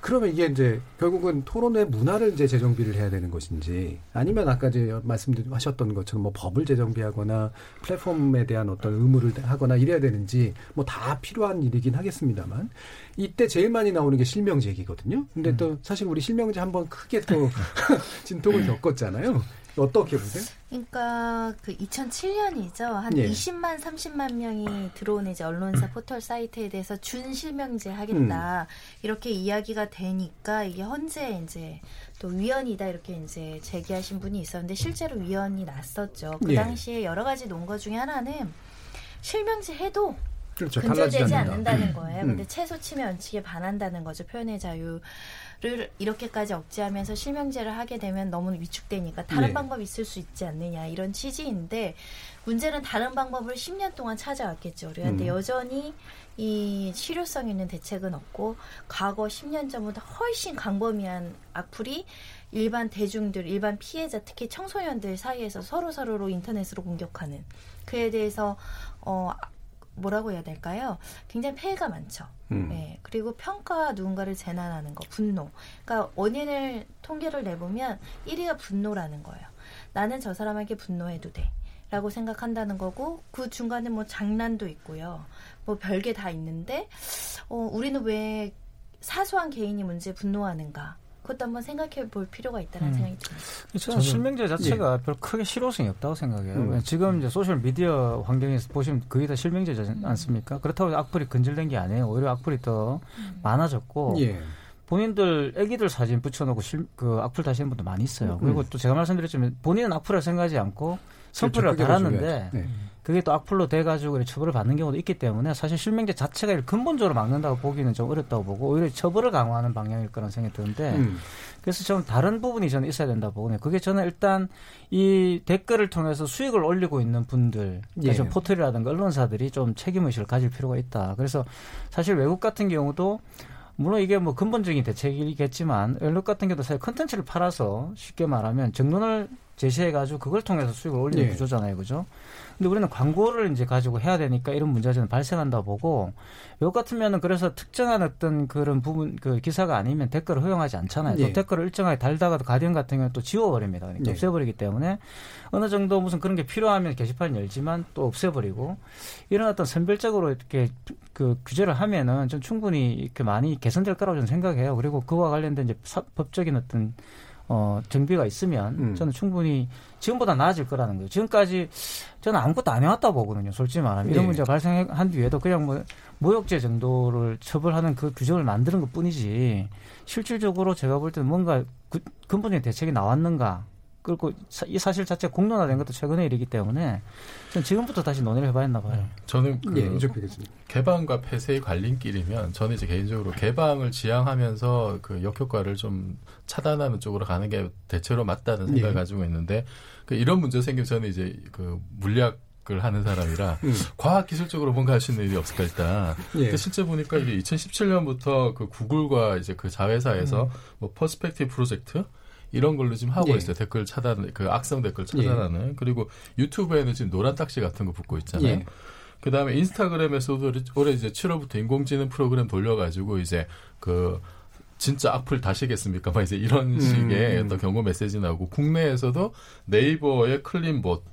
그러면 이게 이제 결국은 토론의 문화를 이제 재정비를 해야 되는 것인지 아니면 아까 이제 말씀하셨던 것처럼 뭐 법을 재정비하거나 플랫폼에 대한 어떤 의무를 하거나 이래야 되는지 뭐 다 필요한 일이긴 하겠습니다만 이때 제일 많이 나오는 게 실명제 얘기거든요. 근데 또 사실 우리 실명제 한번 크게 또 진통을 겪었잖아요. 어떻게 보세요? 그러니까 그 2007년이죠. 한 예. 20만 30만 명이 들어오는 이제 언론사 포털 사이트에 대해서 준 실명제 하겠다. 이렇게 이야기가 되니까 이게 헌재 이제 또 위헌이다 이렇게 이제 제기하신 분이 있었는데 실제로 위헌이 났었죠. 그 예. 당시에 여러 가지 논거 중에 하나는 실명제 해도 그렇죠. 근절되지. 않는다는 거예요. 음. 근데 최소 침해 원칙에 반한다는 거죠. 표현의 자유 를 이렇게까지 억제하면서 실명제를 하게 되면 너무 위축되니까 다른 네. 방법이 있을 수 있지 않느냐 이런 취지인데 문제는 다른 방법을 10년 동안 찾아왔겠죠. 우리한테 음. 여전히 이 실효성 있는 대책은 없고 과거 10년 전보다 훨씬 광범위한 악플이 일반 대중들, 일반 피해자, 특히 청소년들 사이에서 서로 서로로 인터넷으로 공격하는 그에 대해서 어 뭐라고 해야 될까요? 굉장히 폐해가 많죠. 음. 네. 그리고 평가 누군가를 재난하는 거, 분노. 그러니까 원인을 통계를 내보면 1위가 분노라는 거예요. 나는 저 사람에게 분노해도 돼. 라고 생각한다는 거고 그 중간에 뭐 장난도 있고요. 뭐 별게 다 있는데 어 우리는 왜 사소한 개인이 문제에 분노하는가? 그것도 한번 생각해 볼 필요가 있다는 음. 생각이 듭니다. 저는 실명제 자체가 별로 크게 실효성이 없다고 생각해요. 음. 지금 이제 소셜 미디어 환경에서 보시면 거의 다 실명제지 않습니까? 그렇다고 악플이 근절된 게 아니에요. 오히려 악플이 더 많아졌고 예. 본인들 애기들 사진 붙여놓고 실, 그 악플 다시는 분도 많이 있어요. 음. 그리고 또 제가 말씀드렸지만 본인은 악플을 생각하지 않고 선플을 그렇죠. 더 달았는데. 네. 그게 또 악플로 돼가지고 처벌을 받는 경우도 있기 때문에 사실 실명제 자체가 근본적으로 막는다고 보기는 좀 어렵다고 보고 오히려 처벌을 강화하는 방향일 거라는 생각이 드는데 음. 그래서 저는 다른 부분이 저는 있어야 된다 고 보거든요. 그게 저는 일단 이 댓글을 통해서 수익을 올리고 있는 분들, 그러니까 예. 좀 포털이라든가 언론사들이 좀 책임의식을 가질 필요가 있다. 그래서 사실 외국 같은 경우도 물론 이게 뭐 근본적인 대책이겠지만 외국 같은 경우도 사실 컨텐츠를 팔아서 쉽게 말하면 정론을 제시해가지고 그걸 통해서 수익을 올리는 예. 구조잖아요, 그죠? 근데 우리는 광고를 이제 가지고 해야 되니까 이런 문제가 저는 발생한다 보고 외국 같으면은 그래서 특정한 어떤 그런 부분 그 기사가 아니면 댓글을 허용하지 않잖아요. 예. 또 댓글을 일정하게 달다가도 가디언 같은 경우는 또 지워버립니다. 그러니까 예. 없애버리기 때문에 어느 정도 무슨 그런 게 필요하면 게시판 열지만 또 없애버리고 이런 어떤 선별적으로 이렇게 그 규제를 하면은 좀 충분히 이렇게 많이 개선될 거라고 저는 생각해요. 그리고 그와 관련된 이제 사- 법적인 어떤 어, 정비가 있으면 음. 저는 충분히 지금보다 나아질 거라는 거예요. 지금까지 저는 아무것도 안 해왔다 보거든요. 솔직히 말하면. 이런 예. 문제가 발생한 뒤에도 그냥 뭐 모욕죄 정도를 처벌하는 그 규정을 만드는 것 뿐이지 실질적으로 제가 볼 때는 뭔가 그- 근본적인 대책이 나왔는가 그리고 사- 이 사실 자체가 공론화된 것도 최근의 일이기 때문에 전 지금부터 다시 논의를 해봐야 했나 봐요. 저는 그 예. 개방과 폐쇄의 갈림길이면 저는 이제 개인적으로 개방을 지향하면서 그 역효과를 좀 차단하는 쪽으로 가는 게 대체로 맞다는 생각을 예. 가지고 있는데 그 이런 문제 생기면 저는 이제 그 물리학 을 하는 사람이라 음. 과학 기술적으로 뭔가 할 수 있는 일이 없을까 일단. 예. 근데 실제 보니까 이게 2017년부터 그 구글과 이제 그 자회사에서 뭐 퍼스펙티브 프로젝트 이런 걸로 지금 하고 예. 있어요. 댓글 차단, 그 악성 댓글 차단하는. 그리고 유튜브에는 지금 노란 딱지 같은 거 붙고 있잖아요. 예. 그 다음에 인스타그램에서도 올해 이제 7월부터 인공지능 프로그램 돌려가지고 이제 그 진짜 악플 다시겠습니까? 막 이제 이런 식의 음. 어떤 경고 메시지 나오고 국내에서도 네이버의 클린봇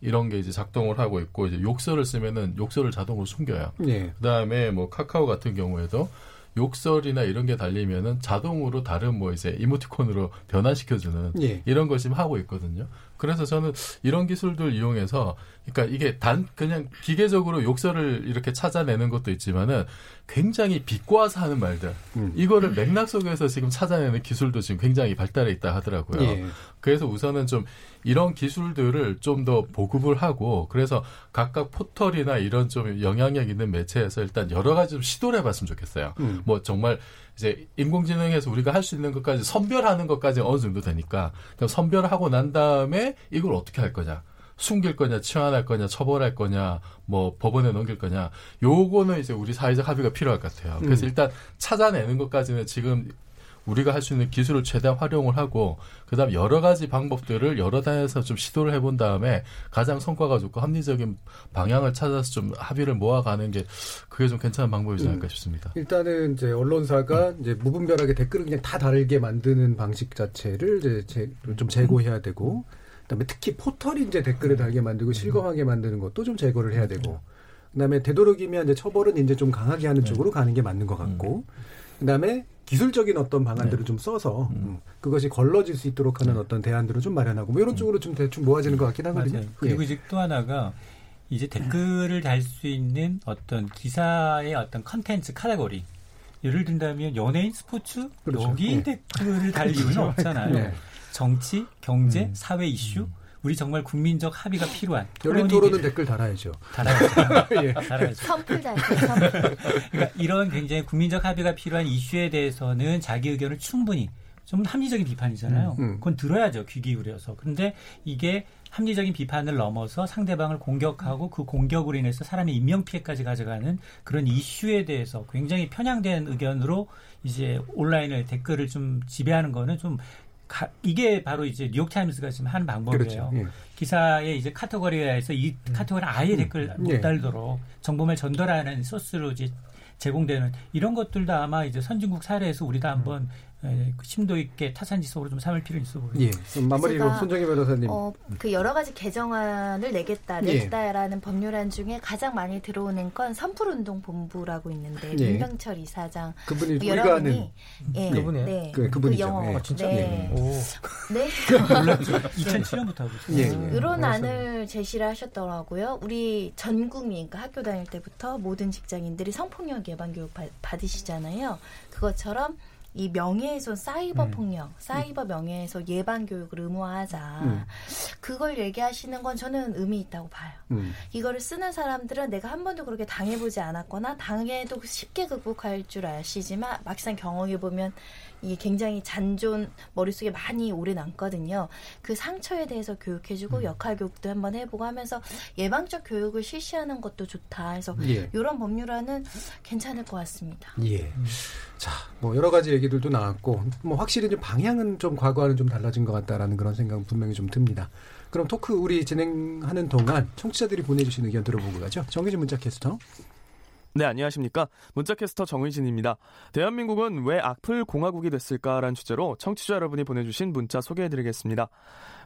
이런 게 이제 작동을 하고 있고 이제 욕설을 쓰면은 욕설을 자동으로 숨겨요. 예. 그다음에 뭐 카카오 같은 경우에도 욕설이나 이런 게 달리면은 자동으로 다른 뭐 이제 이모티콘으로 변환시켜주는 예. 이런 걸 지금 하고 있거든요. 그래서 저는 이런 기술들 이용해서 그러니까 이게 단 그냥 기계적으로 욕설을 이렇게 찾아내는 것도 있지만은 굉장히 비꼬아서 하는 말들 음. 이거를 맥락 속에서 지금 찾아내는 기술도 지금 굉장히 발달해 있다 하더라고요. 예. 그래서 우선은 좀 이런 기술들을 좀 더 보급을 하고 그래서 각각 포털이나 이런 좀 영향력 있는 매체에서 일단 여러 가지 좀 시도를 해봤으면 좋겠어요. 음. 뭐 정말 이제 인공지능에서 우리가 할 수 있는 것까지 선별하는 것까지 어느 정도 되니까 선별하고 난 다음에 이걸 어떻게 할 거냐. 숨길 거냐, 치환할 거냐, 처벌할 거냐, 뭐 법원에 넘길 거냐. 요거는 이제 우리 사회적 합의가 필요할 것 같아요. 그래서 음. 일단 찾아내는 것까지는 지금 우리가 할 수 있는 기술을 최대한 활용을 하고 그다음 여러 가지 방법들을 여러 단에서 좀 시도를 해본 다음에 가장 성과가 좋고 합리적인 방향을 찾아서 좀 합의를 모아가는 게 그게 좀 괜찮은 방법이지 않을까 음. 싶습니다. 일단은 이제 언론사가 이제 무분별하게 댓글을 그냥 다 다르게 만드는 방식 자체를 이제 제, 좀 제고해야 되고 그다음에 특히 포털이 이제 댓글을 달게 만들고 실검하게 만드는 것도 좀 제거를 해야 되고 그다음에 되도록이면 이제 처벌은 이제 좀 강하게 하는 쪽으로 가는 게 맞는 것 같고 그다음에 기술적인 어떤 방안들을 좀 써서 음, 그것이 걸러질 수 있도록 하는 어떤 대안들을 좀 마련하고 뭐 이런 쪽으로 좀 대충 모아지는 것 같긴 하거든요. 맞아요. 그리고 예. 이제 또 하나가 이제 댓글을 달 수 있는 어떤 기사의 어떤 컨텐츠 카테고리. 예를 든다면 연예인 스포츠 그렇죠. 여기 예. 댓글을 달 이유는 그렇죠. 없잖아요. 네. 정치, 경제, 음. 사회 이슈, 우리 정말 국민적 합의가 필요한 열린 토론이 토론은 되- 댓글 달아야죠. 달아야죠. 예. 달아야죠. 선풀 선풀. 그러니까 이런 굉장히 국민적 합의가 필요한 이슈에 대해서는 자기 의견을 충분히 좀 합리적인 비판이잖아요. 음, 음. 그건 들어야죠 귀 기울여서. 그런데 이게 합리적인 비판을 넘어서 상대방을 공격하고 그 공격으로 인해서 사람의 인명 피해까지 가져가는 그런 이슈에 대해서 굉장히 편향된 의견으로 이제 온라인을 댓글을 좀 지배하는 거는 좀 가- 이게 바로 이제 뉴욕 타임스가 지금 하는 방법이에요. 그렇죠. 예. 기사에 이제 카테고리에서 이 카테고리는 아예 댓글 못 예. 달도록 정보를 전달하는 소스로 이제 제공되는 이런 것들도 아마 이제 선진국 사례에서 우리도 한번 에, 그 심도 있게 타산지석으로 좀 삼을 필요 있어 보여요. 예. 마무리로 손정희 변호사님. 어, 그 여러 가지 개정안을 내겠다, 예. 냈다라는 법률안 중에 가장 많이 들어오는 건 선풀운동본부라고 있는데 예. 민병철 이사장 그분이 뭐 아는 여러 분이 예, 그분이에요? 네, 그- 그분이죠. 영어, 예. 아, 진짜? 네, 오. 네. 몰랐죠. 2007년부터 하고 있어요. 예, 예. 이런 알았어요. 안을 제시를 하셨더라고요. 우리 전 국민, 그러니까 학교 다닐 때부터 모든 직장인들이 성폭력 예방 교육 받- 받으시잖아요. 그것처럼 이 명예훼손 사이버 음. 폭력, 사이버 명예훼손 예방 교육을 의무화하자. 음. 그걸 얘기하시는 건 저는 의미 있다고 봐요. 음. 이거를 쓰는 사람들은 내가 한 번도 그렇게 당해보지 않았거나 당해도 쉽게 극복할 줄 아시지만 막상 경험해 보면 이게 굉장히 잔존 머릿속에 많이 오래 남거든요. 그 상처에 대해서 교육해주고 역할 교육도 한번 해보고 하면서 예방적 교육을 실시하는 것도 좋다. 해서 예. 이런 법률안은 괜찮을 것 같습니다. 예. 자, 뭐 여러 가지 얘기들도 나왔고, 뭐 확실히 좀 방향은 좀 과거와는 좀 달라진 것 같다라는 그런 생각은 분명히 좀 듭니다. 그럼 토크 우리 진행하는 동안 청취자들이 보내주신 의견 들어보고 가죠. 정규진 문자 캐스터. 네, 안녕하십니까. 문자캐스터 정의진입니다. 대한민국은 왜 악플 공화국이 됐을까라는 주제로 청취자 여러분이 보내주신 문자 소개해드리겠습니다.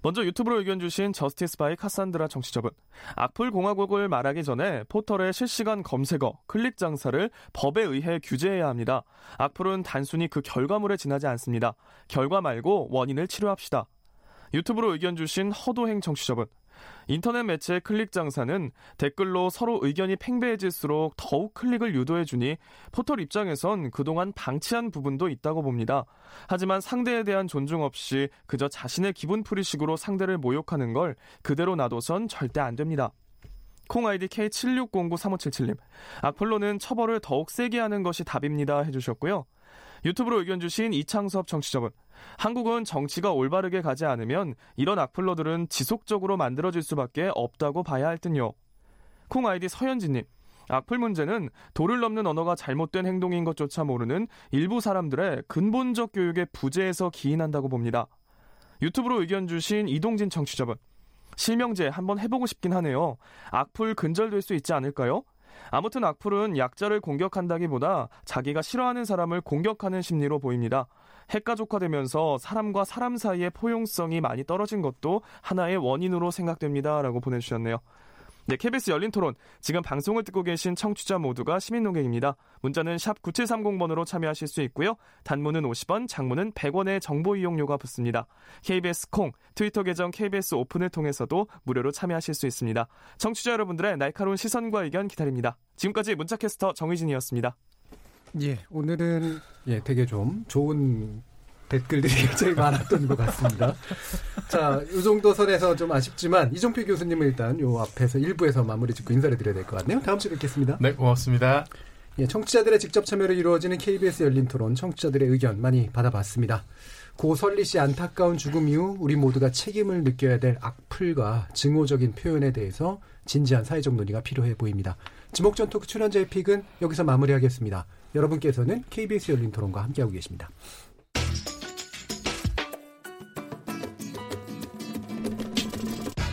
먼저 유튜브로 의견 주신 저스티스 바이 카산드라 청취자분. 악플 공화국을 말하기 전에 포털의 실시간 검색어, 클릭 장사를 법에 의해 규제해야 합니다. 악플은 단순히 그 결과물에 지나지 않습니다. 결과 말고 원인을 치료합시다. 유튜브로 의견 주신 허도행 청취자분. 인터넷 매체 클릭 장사는 댓글로 서로 의견이 팽배해질수록 더욱 클릭을 유도해주니 포털 입장에선 그동안 방치한 부분도 있다고 봅니다. 하지만 상대에 대한 존중 없이 그저 자신의 기분 풀이식으로 상대를 모욕하는 걸 그대로 놔둬선 절대 안 됩니다. 콩 아이디 K76093577님. 악플로는 처벌을 더욱 세게 하는 것이 답입니다 해주셨고요. 유튜브로 의견 주신 이창섭 정치자분. 한국은 정치가 올바르게 가지 않으면 이런 악플러들은 지속적으로 만들어질 수밖에 없다고 봐야 할 듯요. 콩 아이디 서현진님. 악플 문제는 도를 넘는 언어가 잘못된 행동인 것조차 모르는 일부 사람들의 근본적 교육의 부재에서 기인한다고 봅니다. 유튜브로 의견 주신 이동진 청취자분. 실명제 한번 해보고 싶긴 하네요. 악플 근절될 수 있지 않을까요? 아무튼 악플은 약자를 공격한다기보다 자기가 싫어하는 사람을 공격하는 심리로 보입니다. 핵가족화되면서 사람과 사람 사이의 포용성이 많이 떨어진 것도 하나의 원인으로 생각됩니다. 라고 보내주셨네요. 네, KBS 열린 토론. 지금 방송을 듣고 계신 청취자 모두가 시민 농객입니다. 문자는 샵 9730번으로 참여하실 수 있고요. 단문은 50원, 장문은 100원의 정보 이용료가 붙습니다. KBS 콩, 트위터 계정 KBS 오픈을 통해서도 무료로 참여하실 수 있습니다. 청취자 여러분들의 날카로운 시선과 의견 기다립니다. 지금까지 문자캐스터 정의진이었습니다. 예, 오늘은 예, 되게 좀 좋은 댓글들이 굉장히 많았던 것 같습니다. 자, 이 정도 선에서 좀 아쉽지만 이종필 교수님은 일단 요 앞에서 일부에서 마무리 짓고 인사를 드려야 될 것 같네요. 다음 주에 뵙겠습니다. 네, 고맙습니다. 예, 청취자들의 직접 참여로 이루어지는 KBS 열린 토론, 청취자들의 의견 많이 받아봤습니다. 고 설리 씨 안타까운 죽음 이후 우리 모두가 책임을 느껴야 될 악플과 증오적인 표현에 대해서 진지한 사회적 논의가 필요해 보입니다. 지목전 토크 출연자의 픽은 여기서 마무리하겠습니다. 여러분께서는 KBS 열린 토론과 함께하고 계십니다.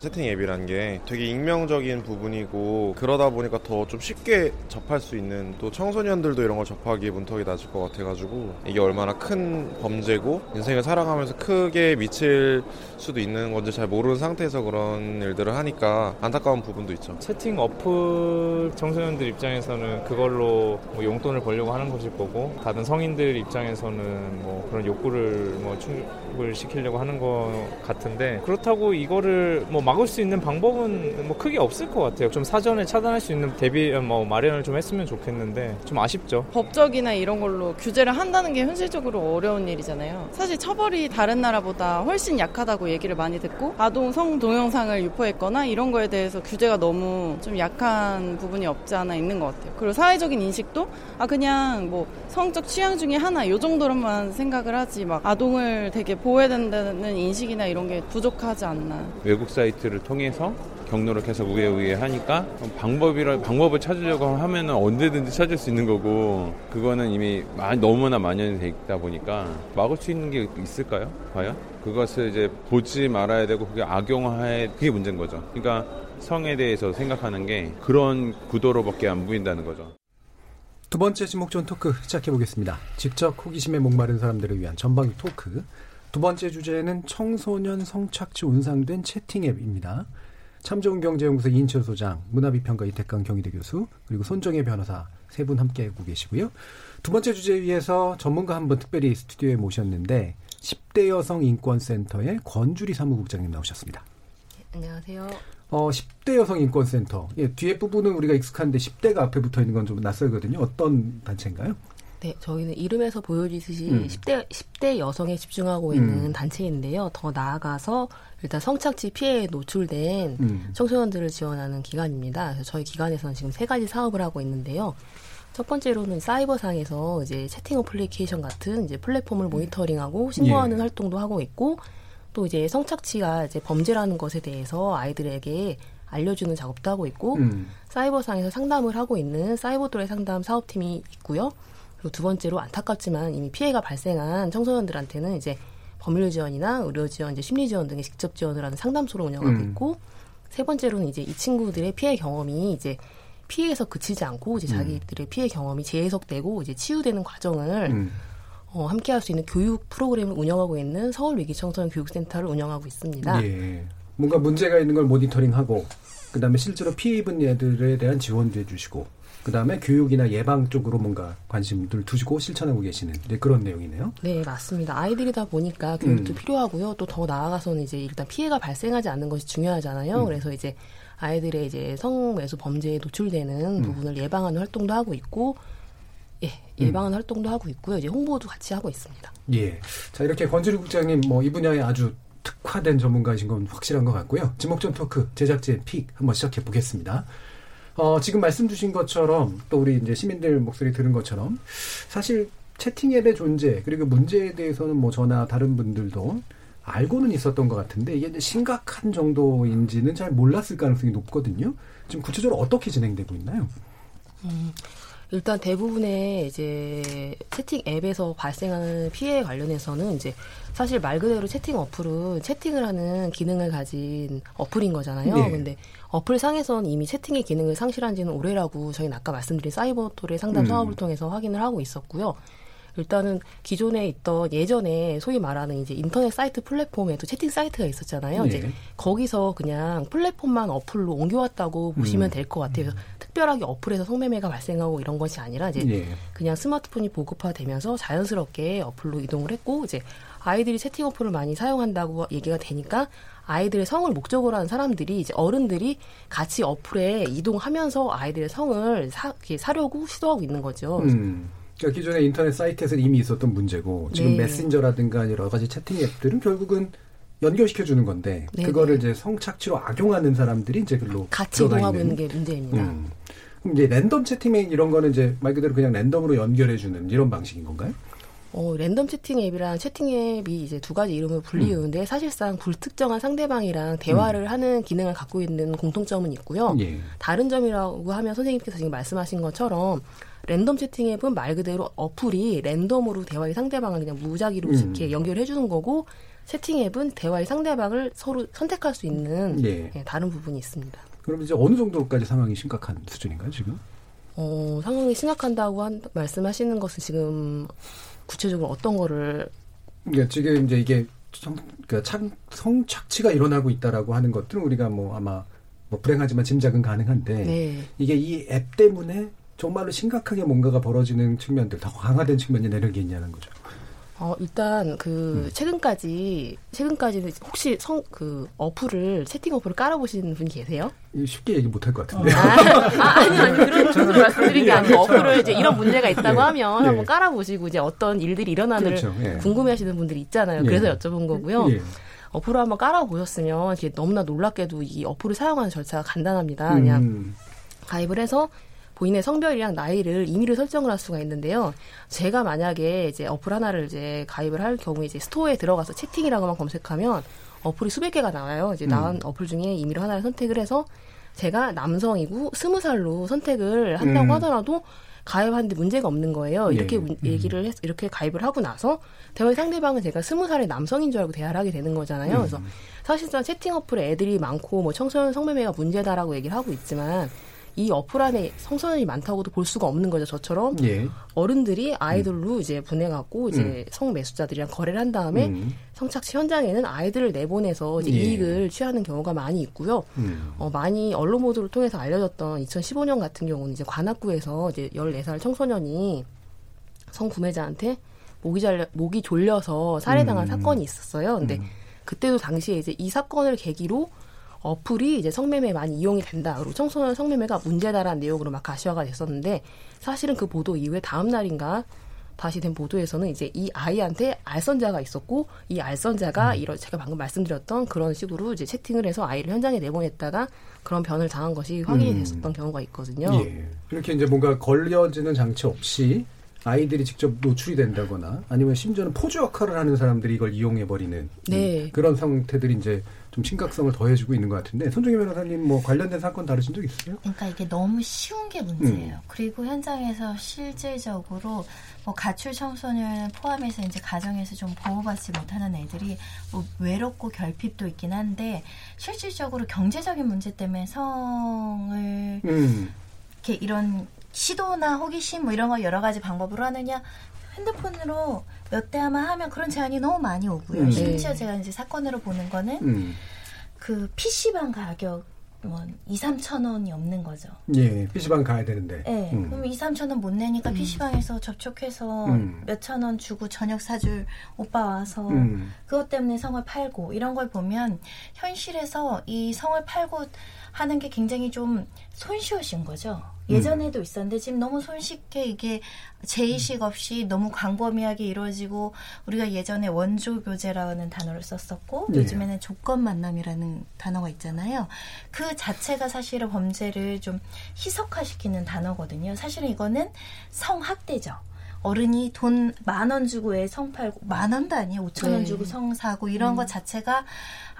채팅 앱이란 게 되게 익명적인 부분이고 그러다 보니까 더 좀 쉽게 접할 수 있는 또 청소년들도 이런 걸 접하기에 문턱이 낮을 것 같아가지고 이게 얼마나 큰 범죄고 인생을 살아가면서 크게 미칠 수도 있는 건지 잘 모르는 상태에서 그런 일들을 하니까 안타까운 부분도 있죠. 채팅 어플 청소년들 입장에서는 그걸로 뭐 용돈을 벌려고 하는 것일 거고 다른 성인들 입장에서는 뭐 그런 욕구를 뭐 충족을 시키려고 하는 것 같은데 그렇다고 이거를 뭐 막을 수 있는 방법은 뭐 크게 없을 것 같아요. 좀 사전에 차단할 수 있는 대비 뭐 마련을 좀 했으면 좋겠는데 좀 아쉽죠. 법적이나 이런 걸로 규제를 한다는 게 현실적으로 어려운 일이잖아요. 사실 처벌이 다른 나라보다 훨씬 약하다고 얘기를 많이 듣고 아동 성 동영상을 유포했거나 이런 거에 대해서 규제가 너무 좀 약한 부분이 없지 않아 있는 것 같아요. 그리고 사회적인 인식도 아 그냥 뭐 성적 취향 중에 하나 요 정도로만 생각을 하지 막 아동을 되게 보호해야 된다는 인식이나 이런 게 부족하지 않나. 외국 사이트 를 통해서 경로를 계속 위에 하니까 방법이라 방법을 찾으려고 하면은 언제든지 찾을 수 있는 거고 그거는 이미 너무나 만연이 돼 있다 보니까 막을 수 있는 게 있을까요? 과연 그것을 이제 보지 말아야 되고 그게 악용해 그게 문제인 거죠. 그러니까 성에 대해서 생각하는 게 그런 구도로밖에 안 보인다는 거죠. 두 번째 지목전 토크 시작해 보겠습니다. 직접 호기심에 목마른 사람들을 위한 전방위 토크. 두 번째 주제는 청소년 성착취 운상된 채팅 앱입니다. 참 좋은 경제연구소 이인철 소장, 문화비평가 이태강 경희대 교수, 그리고 손정혜 변호사 세 분 함께 하고 계시고요. 두 번째 주제에 위해서 전문가 한 분 특별히 스튜디오에 모셨는데 10대 여성 인권센터의 권주리 사무국장님 나오셨습니다. 안녕하세요. 어, 10대 여성 인권센터. 예, 뒤에 부분은 우리가 익숙한데 10대가 앞에 붙어 있는 건 좀 낯설거든요. 어떤 단체인가요? 네, 저희는 이름에서 보여지듯이 음. 10대 10대 여성에 집중하고 있는 음. 단체인데요. 더 나아가서 일단 성착취 피해에 노출된 음. 청소년들을 지원하는 기관입니다. 그래서 저희 기관에서는 지금 세 가지 사업을 하고 있는데요. 첫 번째로는 사이버상에서 이제 채팅 어플리케이션 같은 이제 플랫폼을 모니터링하고 신고하는 예. 활동도 하고 있고 또 이제 성착취가 이제 범죄라는 것에 대해서 아이들에게 알려주는 작업도 하고 있고 음. 사이버상에서 상담을 하고 있는 사이버도의 상담 사업팀이 있고요. 그리고 두 번째로 안타깝지만 이미 피해가 발생한 청소년들한테는 이제 법률 지원이나 의료 지원, 이제 심리 지원 등의 직접 지원을 하는 상담소를 운영하고 음. 있고 세 번째로는 이제 이 친구들의 피해 경험이 이제 피해에서 그치지 않고 이제 음. 자기들의 피해 경험이 재해석되고 이제 치유되는 과정을 음. 어, 함께 할 수 있는 교육 프로그램을 운영하고 있는 서울 위기 청소년 교육센터를 운영하고 있습니다. 예. 뭔가 문제가 있는 걸 모니터링하고 그다음에 실제로 피해 입은 애들에 대한 지원도 해주시고 그다음에 교육이나 예방 쪽으로 뭔가 관심들 두시고 실천하고 계시는 네, 그런 내용이네요. 네, 맞습니다. 아이들이다 보니까 교육도 음. 필요하고요. 또 더 나아가서는 이제 일단 피해가 발생하지 않는 것이 중요하잖아요. 음. 그래서 이제 아이들의 이제 성매수 범죄에 노출되는 음. 부분을 예방하는 활동도 하고 있고, 예, 예방하는 활동도 하고 있고요. 이제 홍보도 같이 하고 있습니다. 예. 자 이렇게 권주리 국장님 뭐 이 분야에 아주 특화된 전문가이신 건 확실한 것 같고요. 지목전 토크 제작진 픽 한번 시작해 보겠습니다. 어, 지금 말씀 주신 것처럼 또 우리 이제 시민들 목소리 들은 것처럼 사실 채팅 앱의 존재 그리고 문제에 대해서는 뭐 저나 다른 분들도 알고는 있었던 것 같은데 이게 심각한 정도인지는 잘 몰랐을 가능성이 높거든요. 지금 구체적으로 어떻게 진행되고 있나요? 음, 일단 대부분의 이제 채팅 앱에서 발생하는 피해 관련해서는 이제 사실 말 그대로 채팅 어플은 채팅을 하는 기능을 가진 어플인 거잖아요. 네. 근데 어플 상에서는 이미 채팅의 기능을 상실한 지는 오래라고 저희는 아까 말씀드린 사이버또래 상담 음. 사업을 통해서 확인을 하고 있었고요. 일단은 기존에 있던 예전에 소위 말하는 이제 인터넷 사이트 플랫폼에도 채팅 사이트가 있었잖아요. 네. 이제 거기서 그냥 플랫폼만 어플로 옮겨왔다고 보시면 음. 될것 같아요. 그래서 특별하게 어플에서 성매매가 발생하고 이런 것이 아니라 이제 예. 그냥 스마트폰이 보급화되면서 자연스럽게 어플로 이동을 했고 이제 아이들이 채팅 어플을 많이 사용한다고 얘기가 되니까 아이들의 성을 목적으로 하는 사람들이 이제 어른들이 같이 어플에 이동하면서 아이들의 성을 사, 사려고 시도하고 있는 거죠. 음. 그러니까 기존의 인터넷 사이트에서 이미 있었던 문제고 지금 네. 메신저라든가 여러 가지 채팅 앱들은 결국은 연결시켜 주는 건데 네, 그거를 이제 성착취로 악용하는 사람들이 이제 글로 같이 이동하고 있는. 있는 게 문제입니다. 음. 그럼 이제 랜덤 채팅앱 이런 거는 이제 말 그대로 그냥 랜덤으로 연결해 주는 이런 방식인 건가요? 어, 랜덤 채팅 앱이랑 채팅 앱이 이제 두 가지 이름을 음. 불리우는데 사실상 불특정한 상대방이랑 대화를 하는 기능을 갖고 있는 공통점은 있고요. 예. 다른 점이라고 하면 선생님께서 지금 말씀하신 것처럼 랜덤 채팅 앱은 말 그대로 어플이 랜덤으로 대화의 상대방을 그냥 무작위로 음. 이렇게 연결해 주는 거고 채팅 앱은 대화의 상대방을 서로 선택할 수 있는 예. 예, 다른 부분이 있습니다. 그럼 이제 어느 정도까지 상황이 심각한 수준인가요 지금? 어, 상황이 심각한다고 한, 말씀하시는 것은 지금 구체적으로 어떤 거를 그러니까 지금 이제 이게 성, 그러니까 착, 성착취가 일어나고 있다라고 하는 것들은 우리가 뭐 아마 뭐 불행하지만 짐작은 가능한데 네. 이게 이 앱 때문에 정말로 심각하게 뭔가가 벌어지는 측면들 더 강화된 측면이 내는 게 있냐는 거죠. 어, 일단 그 최근까지 최근까지는 혹시 성 그 어플을 채팅 어플을 깔아보신 분 계세요? 쉽게 얘기 못할 것 같은데. 아, 아, 아니 아니 그런 뜻으로 말씀드린 게 아니고 예, 어플을 이제 이런 문제가 있다고 예, 하면 예. 한번 깔아보시고 이제 어떤 일들이 일어나는 그렇죠, 예. 궁금해하시는 분들이 있잖아요. 예. 그래서 여쭤본 거고요. 예. 어플을 한번 깔아보셨으면 이게 너무나 놀랍게도 이 어플을 사용하는 절차가 간단합니다. 그냥 음. 가입을 해서 본인의 성별이랑 나이를 임의로 설정을 할 수가 있는데요. 제가 만약에 이제 어플 하나를 이제 가입을 할 경우에 이제 스토어에 들어가서 채팅이라고만 검색하면 어플이 수백 개가 나와요. 이제 음. 나온 어플 중에 임의로 하나를 선택을 해서 제가 남성이고 스무 살로 선택을 한다고 음. 하더라도 가입하는데 문제가 없는 거예요. 예. 이렇게 문- 얘기를 해서 이렇게 가입을 하고 나서 대화의 상대방은 제가 스무 살의 남성인 줄 알고 대화를 하게 되는 거잖아요. 음. 그래서 사실상 채팅 어플에 애들이 많고 뭐 청소년 성매매가 문제다라고 얘기를 하고 있지만 이 어플 안에 성소년이 많다고도 볼 수가 없는 거죠. 저처럼 예. 어른들이 아이들로 이제 보내갖고 이제 음. 성매수자들이랑 거래를 한 다음에 음. 성착취 현장에는 아이들을 내보내서 이제 예. 이익을 취하는 경우가 많이 있고요. 음. 어, 많이 언론 보도를 통해서 알려졌던 2015년 같은 경우는 이제 관악구에서 이제 14살 청소년이 성구매자한테 목이 잘려, 목이 졸려서 살해당한 음. 사건이 있었어요. 근데 그때도 당시에 이제 이 사건을 계기로 어플이 이제 성매매 많이 이용이 된다. 그리고 청소년 성매매가 문제다라는 내용으로 막 가시화가 됐었는데 사실은 그 보도 이후에 다음 날인가 다시 된 보도에서는 이제 이 아이한테 알선자가 있었고 이 알선자가 음. 이런 제가 방금 말씀드렸던 그런 식으로 이제 채팅을 해서 아이를 현장에 내보냈다가 그런 변을 당한 것이 확인이 음. 됐었던 경우가 있거든요. 예. 이렇게 이제 뭔가 걸려지는 장치 없이 아이들이 직접 노출이 된다거나 아니면 심지어는 포주 역할을 하는 사람들이 이걸 이용해 버리는 네. 그런 상태들이 이제 좀 심각성을 더해주고 있는 것 같은데 손정희 변호사님 뭐 관련된 사건 다루신 적 있으세요? 그러니까 이게 너무 쉬운 게 문제예요. 음. 그리고 현장에서 실질적으로 뭐 가출 청소년 포함해서 이제 가정에서 좀 보호받지 못하는 애들이 뭐 외롭고 결핍도 있긴 한데 실질적으로 경제적인 문제 때문에 성을 음. 이렇게 이런 시도나 호기심 뭐 이런 거 여러 가지 방법으로 하느냐 핸드폰으로 몇대 하면 하면 그런 제안이 너무 많이 오고요. 음. 심지어 네. 제가 이제 사건으로 보는 거는 음. 그 PC방 가격 뭐 2, 3천 원이 없는 거죠. 예, PC방 가야 되는데. 네, 음. 그럼 2, 3천 원 못 내니까 PC방에서 접촉해서 음. 몇천 원 주고 저녁 사줄 오빠 와서 음. 그것 때문에 성을 팔고 이런 걸 보면 현실에서 이 성을 팔고 하는 게 굉장히 좀 손쉬우신 거죠. 음. 예전에도 있었는데 지금 너무 손쉽게 이게 제의식 없이 너무 광범위하게 이루어지고 우리가 예전에 원조 교제라는 단어를 썼었고 네. 요즘에는 조건 만남이라는 단어가 있잖아요. 그 자체가 사실은 범죄를 좀 희석화시키는 단어거든요. 사실은 이거는 성학대죠. 어른이 돈 만 원 주고 애 성 팔고 만 원도 아니에요. 오천 원 네. 주고 성 사고 이런 음. 것 자체가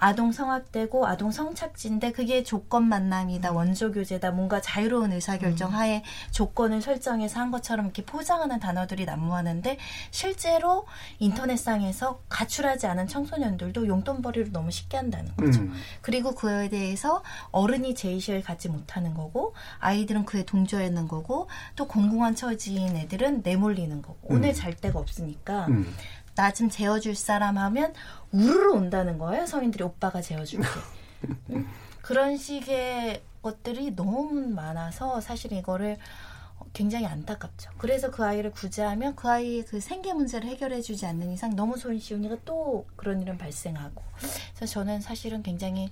아동 성학대고 아동 성착취인데 그게 조건 만남이다 원조 교제다 뭔가 자유로운 의사결정 하에 조건을 설정해서 한 것처럼 이렇게 포장하는 단어들이 난무하는데 실제로 인터넷상에서 가출하지 않은 청소년들도 용돈벌이를 너무 쉽게 한다는 거죠. 음. 그리고 그에 대해서 어른이 제의식을 갖지 못하는 거고 아이들은 그에 동조하는 거고 또 공공한 처지인 애들은 내몰리는 거고 오늘 음. 잘 데가 없으니까 음. 나좀 재워줄 사람 하면 우르르 온다는 거예요 성인들이 오빠가 재워줄게 음? 그런 식의 것들이 너무 많아서 사실 이거를 굉장히 안타깝죠. 그래서 그 아이를 구제하면 그 아이의 그 생계 문제를 해결해주지 않는 이상 너무 손쉬우니까 또 그런 일은 발생하고. 그래서 저는 사실은 굉장히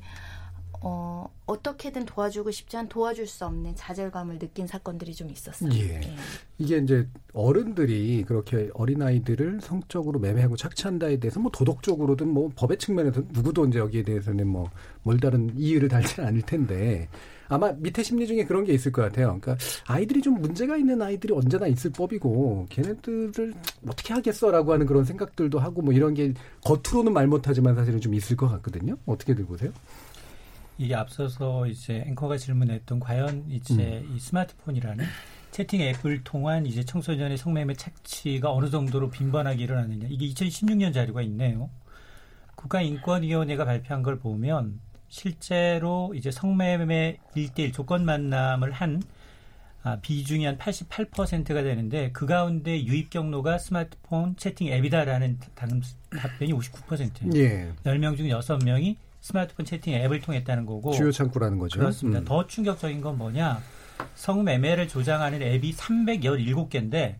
어, 어떻게든 도와주고 싶지만 도와줄 수 없는 좌절감을 느낀 사건들이 좀 있었어요. 예. 이게 이제 어른들이 그렇게 어린아이들을 성적으로 매매하고 착취한다에 대해서 뭐 도덕적으로든 뭐 법의 측면에서 누구도 이제 여기에 대해서는 뭐 뭘다른 이유를 달지는 않을 텐데 아마 밑에 심리 중에 그런 게 있을 것 같아요. 그러니까 아이들이 좀 문제가 있는 아이들이 언제나 있을 법이고 걔네들을 어떻게 하겠어라고 하는 그런 생각들도 하고 뭐 이런 게 겉으로는 말 못하지만 사실은 좀 있을 것 같거든요. 어떻게 들 보세요? 이게 앞서서 이제 앵커가 질문했던 과연 이제 음. 이 스마트폰이라는 채팅 앱을 통한 이제 청소년의 성매매 착취가 어느 정도로 빈번하게 일어나느냐 이게 2016년 자료가 있네요. 국가인권위원회가 발표한 걸 보면 실제로 이제 성매매 1대1 조건 만남을 한 아, 비중이 한 88%가 되는데 그 가운데 유입 경로가 스마트폰 채팅 앱이다라는 단- 답변이 59%예요. 예. 10명 중 6명이 스마트폰 채팅 앱을 통했다는 거고 주요 창구라는 거죠. 그렇습니다. 음. 더 충격적인 건 뭐냐? 성매매를 조장하는 앱이 317개인데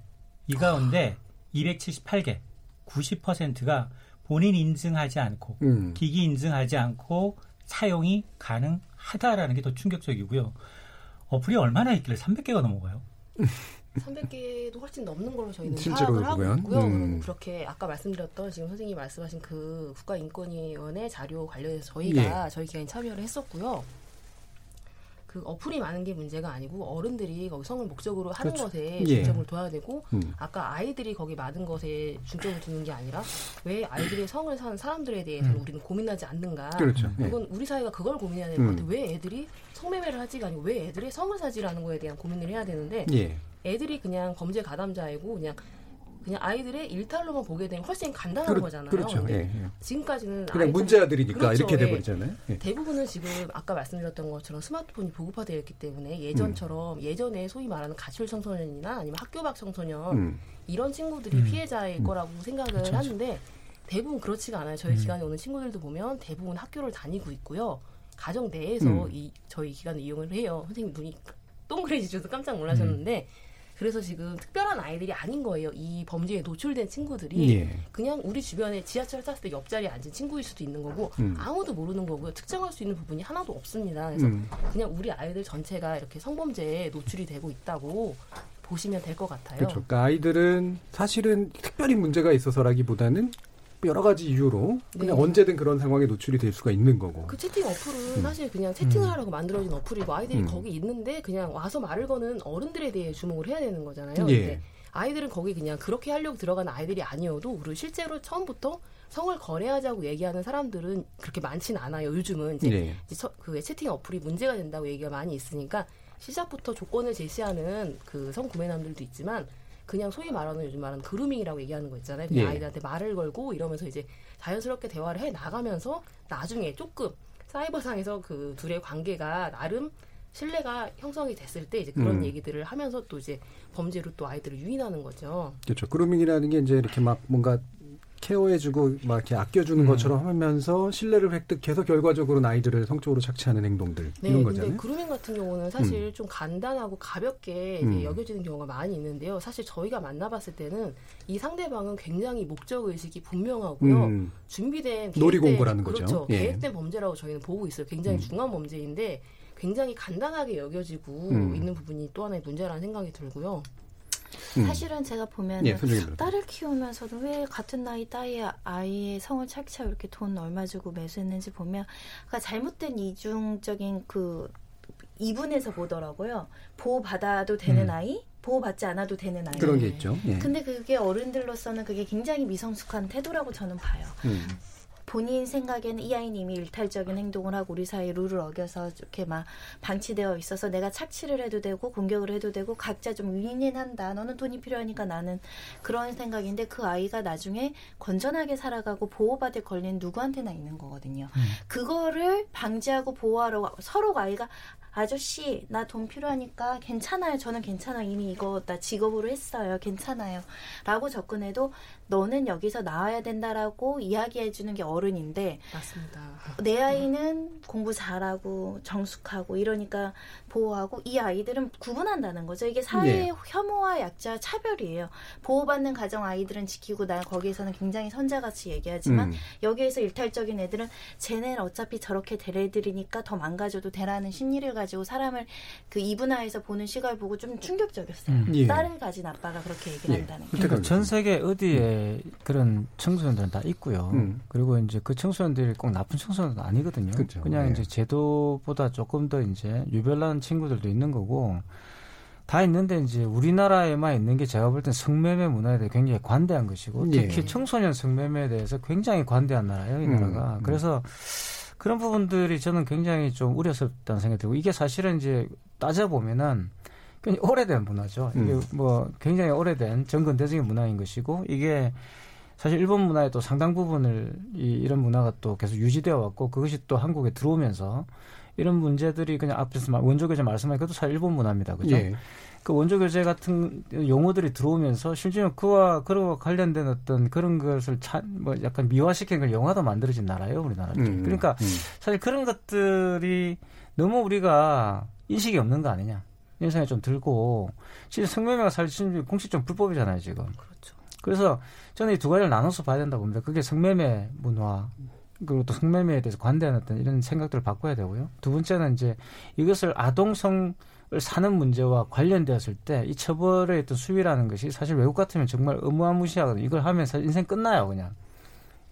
이 가운데 278개, 90%가 본인 인증하지 않고 음. 기기 인증하지 않고 사용이 가능하다라는 게 더 충격적이고요. 어플이 얼마나 있길래 300개가 넘어가요? 300개도 훨씬 넘는 걸로 저희는 실제로 파악을 하고 보면, 있고요. 음. 그렇게 아까 말씀드렸던 지금 선생님이 말씀하신 그 국가인권위원회 자료 관련해서 저희가 예. 저희 기관이 참여를 했었고요. 그 어플이 많은 게 문제가 아니고 어른들이 거기 성을 목적으로 하는 그렇죠. 것에 예. 중점을 둬야 되고 음. 아까 아이들이 거기 많은 것에 중점을 두는 게 아니라 왜 아이들의 성을 사는 사람들에 대해서 음. 우리는 고민하지 않는가? 그렇죠. 예. 이건 우리 사회가 그걸 고민해야 될것 음. 같아요. 왜 애들이 성매매를 하지가 아니고 왜 애들이 성을 사지라는 거에 대한 고민을 해야 되는데 예. 애들이 그냥 범죄 가담자이고 그냥 그냥 아이들의 일탈로만 보게 되면 훨씬 간단한 그렇- 거잖아요. 그렇죠. 예, 예. 지금까지는 그냥 문제아들이니까 그렇죠. 이렇게 예. 돼버리잖아요. 예. 대부분은 지금 아까 말씀드렸던 것처럼 스마트폰이 보급화되어 있기 때문에 예전처럼 예전에 소위 말하는 가출 청소년이나 아니면 학교 밖 청소년 음. 이런 친구들이 음. 피해자일 거라고 생각을 그렇죠. 하는데 대부분 그렇지가 않아요. 저희 음. 기관에 오는 친구들도 보면 대부분 학교를 다니고 있고요. 가정 내에서 음. 이 저희 기관을 이용을 해요. 선생님 눈이 동그래지셔서 깜짝 놀라셨는데 음. 그래서 지금 특별한 아이들이 아닌 거예요. 이 범죄에 노출된 친구들이 예. 그냥 우리 주변에 지하철 탔을 때 옆자리에 앉은 친구일 수도 있는 거고 음. 아무도 모르는 거고요. 특정할 수 있는 부분이 하나도 없습니다. 그래서 음. 그냥 우리 아이들 전체가 이렇게 성범죄에 노출이 되고 있다고 보시면 될 것 같아요. 그렇죠. 그러니까 아이들은 사실은 특별히 문제가 있어서라기보다는 여러 가지 이유로 그냥 네. 언제든 그런 상황에 노출이 될 수가 있는 거고. 그 채팅 어플은 음. 사실 그냥 채팅을 음. 하라고 만들어진 어플이고 아이들이 음. 거기 있는데 그냥 와서 말을 거는 어른들에 대해 주목을 해야 되는 거잖아요. 예. 아이들은 거기 그냥 그렇게 하려고 들어가는 아이들이 아니어도 그리고 실제로 처음부터 성을 거래하자고 얘기하는 사람들은 그렇게 많지는 않아요. 요즘은 이제, 예. 이제 서- 그 채팅 어플이 문제가 된다고 얘기가 많이 있으니까 시작부터 조건을 제시하는 그 성구매남들도 있지만 그냥 소위 말하는 요즘 말하는 그루밍이라고 얘기하는 거 있잖아요. 그냥 예. 아이들한테 말을 걸고 이러면서 이제 자연스럽게 대화를 해 나가면서 나중에 조금 사이버상에서 그 둘의 관계가 나름 신뢰가 형성이 됐을 때 이제 그런 음. 얘기들을 하면서 또 이제 범죄로 또 아이들을 유인하는 거죠. 그렇죠. 그루밍이라는 게 이제 이렇게 막 뭔가 케어해주고 막 이렇게 아껴주는 음. 것처럼 하면서 신뢰를 획득해서 결과적으로 아이들을 성적으로 착취하는 행동들 네, 이런 근데 거잖아요. 그루밍 같은 경우는 사실 좀 간단하고 가볍게 이제 음. 여겨지는 경우가 많이 있는데요. 사실 저희가 만나봤을 때는 이 상대방은 굉장히 목적 의식이 분명하고요. 음. 준비된 놀이공고라는 계획된- 거죠. 그렇죠. 예. 계획된 범죄라고 저희는 보고 있어요. 굉장히 음. 중한 범죄인데 굉장히 간단하게 여겨지고 음. 있는 부분이 또 하나의 문제라는 생각이 들고요. 음. 사실은 제가 보면 예. 딸을 키우면서도 왜 같은 나이 따위의 아이의 성을 착취하고 이렇게 돈 얼마 주고 매수했는지 보면 그러니까 잘못된 이중적인 그 이분에서 보더라고요. 보호받아도 되는 음. 아이, 보호받지 않아도 되는 아이. 그런 게 있죠. 예. 근데 그게 어른들로서는 그게 굉장히 미성숙한 태도라고 저는 봐요. 음. 본인 생각에는 이 아이는 이미 일탈적인 행동을 하고 우리 사회 룰을 어겨서 이렇게 막 방치되어 있어서 내가 착취를 해도 되고 공격을 해도 되고 각자 좀 윈윈한다. 너는 돈이 필요하니까 나는 그런 생각인데 그 아이가 나중에 건전하게 살아가고 보호받을 권리는 누구한테나 있는 거거든요. 그거를 방지하고 보호하러 서로 아이가 아저씨 나 돈 필요하니까 괜찮아요. 저는 괜찮아요. 이미 이거 나 직업으로 했어요. 괜찮아요. 라고 접근해도 너는 여기서 나와야 된다라고 이야기해 주는 게 어른인데 맞습니다. 내 아이는 공부 잘하고 정숙하고 이러니까 보호하고 이 아이들은 구분한다는 거죠. 이게 사회의 예. 혐오와 약자 차별이에요. 보호받는 가정 아이들은 지키고 나 거기에서는 굉장히 선자같이 얘기하지만 음. 여기에서 일탈적인 애들은 쟤네는 어차피 저렇게 될 애들이니까 더 망가져도 되라는 심리를 가지고 사람을 그 이분화해서 보는 시각을 보고 좀 충격적이었어요. 음. 예. 딸을 가진 아빠가 그렇게 얘기를 한다는 게. 그러니까 전 세계 어디에 그런 청소년들은 다 있고요. 음. 그리고 이제 그 청소년들이 꼭 나쁜 청소년은 아니거든요. 그렇죠. 그냥 예. 이제 제도보다 조금 더 이제 유별난 친구들도 있는 거고 다 있는데 이제 우리나라에만 있는 게 제가 볼 땐 성매매 문화에 대해 굉장히 관대한 것이고 예. 특히 청소년 성매매에 대해서 굉장히 관대한 나라예요, 이 음, 나라가. 음. 그래서 그런 부분들이 저는 굉장히 좀 우려스럽다는 생각이 들고 이게 사실은 이제 따져보면은 오래된 문화죠. 이게 음. 뭐 굉장히 오래된 전근대적인 문화인 것이고 이게 사실 일본 문화의 또 상당 부분을 이, 이런 문화가 또 계속 유지되어 왔고 그것이 또 한국에 들어오면서 이런 문제들이 그냥 앞에서 말- 원조 교재 말씀하신 것도 사실 일본 문화입니다. 그죠? 예. 그 원조 교재 같은 용어들이 들어오면서 실제로 그와 그와 관련된 어떤 그런 것을 차, 뭐 약간 미화시킨 걸 영화도 만들어진 나라예요, 우리나라. 음, 그러니까 음. 사실 그런 것들이 너무 우리가 인식이 없는 거 아니냐. 이런 생각이 좀 들고, 실제 성매매가 사실 공식적 불법이잖아요, 지금. 그렇죠. 그래서 저는 이 두 가지를 나눠서 봐야 된다고 봅니다. 그게 성매매 문화, 그리고 또 성매매에 대해서 관대한 어떤 이런 생각들을 바꿔야 되고요. 두 번째는 이제 이것을 아동성을 사는 문제와 관련되었을 때 이 처벌의 어떤 수위라는 것이 사실 외국 같으면 정말 어마무시하거든요. 이걸 하면서 인생 끝나요, 그냥.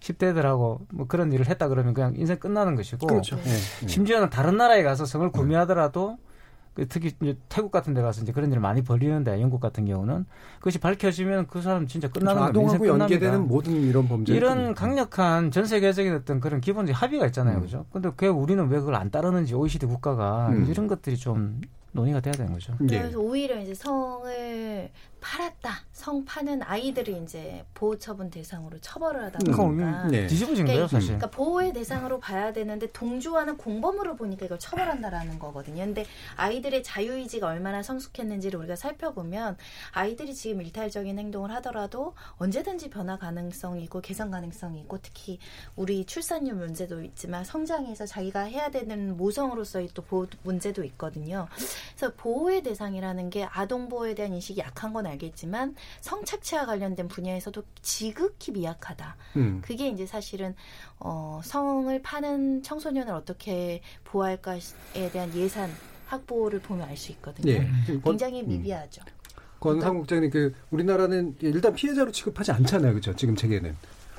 10대들하고 뭐 그런 일을 했다 그러면 그냥 인생 끝나는 것이고. 그렇죠. 예, 예. 심지어는 다른 나라에 가서 성을 구매하더라도 그 특히 이제 태국 같은 데 가서 이제 그런 일을 많이 벌이는데 영국 같은 경우는 그것이 밝혀지면 그 사람 진짜 끝나는. 인생 아동하고. 연계되는 모든 이런 범죄 이런 강력한 전 세계적인 어떤 그런 기본적 합의가 있잖아요, 그죠? 근데 그 우리는 왜 그걸 안 따르는지 OECD 국가가 음. 이런 것들이 좀 논의가 돼야 되는 거죠. 예. 그래서 오히려 이제 성을 팔았다, 성 파는 아이들이 이제 보호 처분 대상으로 처벌을 하다 음. 보니까 음, 네. 뒤집어진 거예요, 사실. 그러니까 보호의 대상으로 봐야 되는데 동조하는 공범으로 보니까 이걸 처벌한다라는 거거든요. 근데 아이들의 자유 의지가 얼마나 성숙했는지를 우리가 살펴보면 아이들이 지금 일탈적인 행동을 하더라도 언제든지 변화 가능성이 있고 개선 가능성이 있고 특히 우리 출산율 문제도 있지만 성장해서 자기가 해야 되는 모성으로서의 또 보호 문제도 있거든요. 그래서 보호의 대상이라는 게 아동 보호에 대한 인식이 약한 건 알겠지만 성착취와 관련된 분야에서도 지극히 미약하다. 음. 그게 이제 사실은 어, 성을 파는 청소년을 어떻게 보호할까에 대한 예산 확보를 보면 알 수 있거든요. 예. 굉장히 음. 미비하죠. 권상 국장님 그 우리나라는 일단 피해자로 취급하지 않잖아요, 그렇죠? 지금 체계는.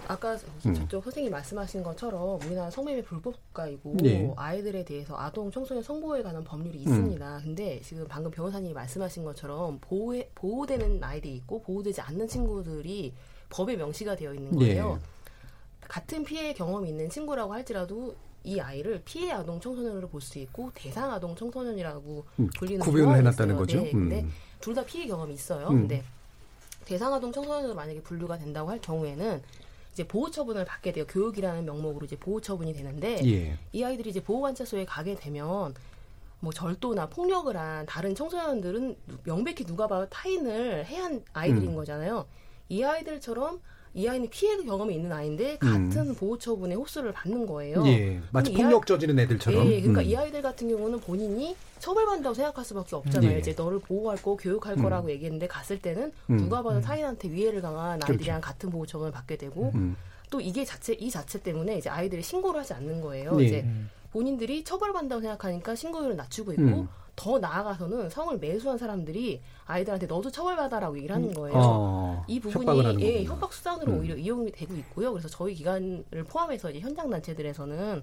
아까 음. 저쪽 선생님 말씀하신 것처럼 우리나라 성매매 불법 국가이고 예. 아이들에 대해서 아동 청소년 성보호에 관한 법률이 음. 있습니다. 근데 지금 방금 변호사님이 말씀하신 것처럼 보호해, 보호되는 아이들이 있고 보호되지 않는 친구들이 법에 명시가 되어 있는 거예요. 예. 같은 피해 경험이 있는 친구라고 할지라도 이 아이를 피해 아동 청소년으로 볼 수 있고 대상 아동 청소년이라고 음, 불리는 구분을 해놨다는. 거죠? 네, 근데 음. 둘다 피해 경험이 있어요. 음. 근데 대상 아동 청소년으로 만약에 분류가 된다고 할 경우에는 이제 보호 처분을 받게 돼요. 교육이라는 명목으로 이제 보호 처분이 되는데 예. 이 아이들이 이제 보호 관찰소에 가게 되면 뭐 절도나 폭력을 한 다른 청소년들은 명백히 누가 봐도 타인을 해한 아이들인 음. 거잖아요. 이 아이들처럼 이 아이는 피해 경험이 있는 아이인데 음. 같은 보호 처분에 호소를 받는 거예요. 예. 마치 폭력 아이- 저지른 애들처럼. 예, 그러니까 음. 이 아이들 같은 경우는 본인이 처벌받는다고 생각할 수밖에 없잖아요. 예. 이제 너를 보호할 거, 교육할 음. 거라고 얘기했는데 갔을 때는 음. 누가 봐도 타인한테 위해를 강한 아이들이랑 그렇죠. 같은 보호 처분을 받게 되고 음. 또 이게 자체 이 자체 때문에 이제 아이들이 신고를 하지 않는 거예요. 네. 이제 본인들이 처벌받는다고 생각하니까 신고율을 낮추고 있고 음. 더 나아가서는 성을 매수한 사람들이 아이들한테 너도 처벌받아라고 얘기를 하는 거예요. 어, 이 부분이 예. 협박 수단으로 음. 오히려 이용이 되고 있고요. 그래서 저희 기관을 포함해서 이제 현장 단체들에서는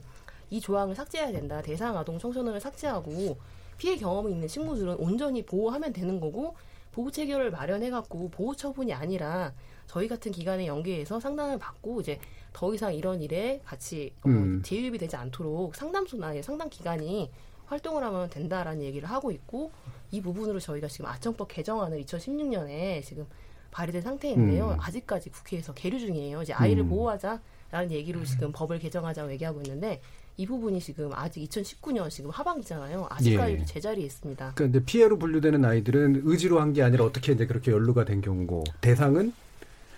이 조항을 삭제해야 된다. 대상 아동 청소년을 삭제하고 피해 경험이 있는 친구들은 온전히 보호하면 되는 거고 보호 체계를 마련해 갖고 보호 처분이 아니라 저희 같은 기관에 연계해서 상담을 받고 이제 더 이상 이런 일에 같이 어, 음. 재유입이 되지 않도록 상담소나 상담 기관이 활동을 하면 된다라는 얘기를 하고 있고 이 부분으로 저희가 지금 아청법 개정안을 2016년에 지금 발의된 상태인데요. 음. 아직까지 국회에서 계류 중이에요. 이제 아이를 음. 보호하자라는 얘기로 지금 법을 개정하자고 얘기하고 있는데 이 부분이 지금 아직 2019년 지금 하반기잖아요. 아직까지 예. 제자리에 있습니다. 그러니까 이제 피해로 분류되는 아이들은 의지로 한 게 아니라 어떻게 이제 그렇게 연루가 된 경우고 대상은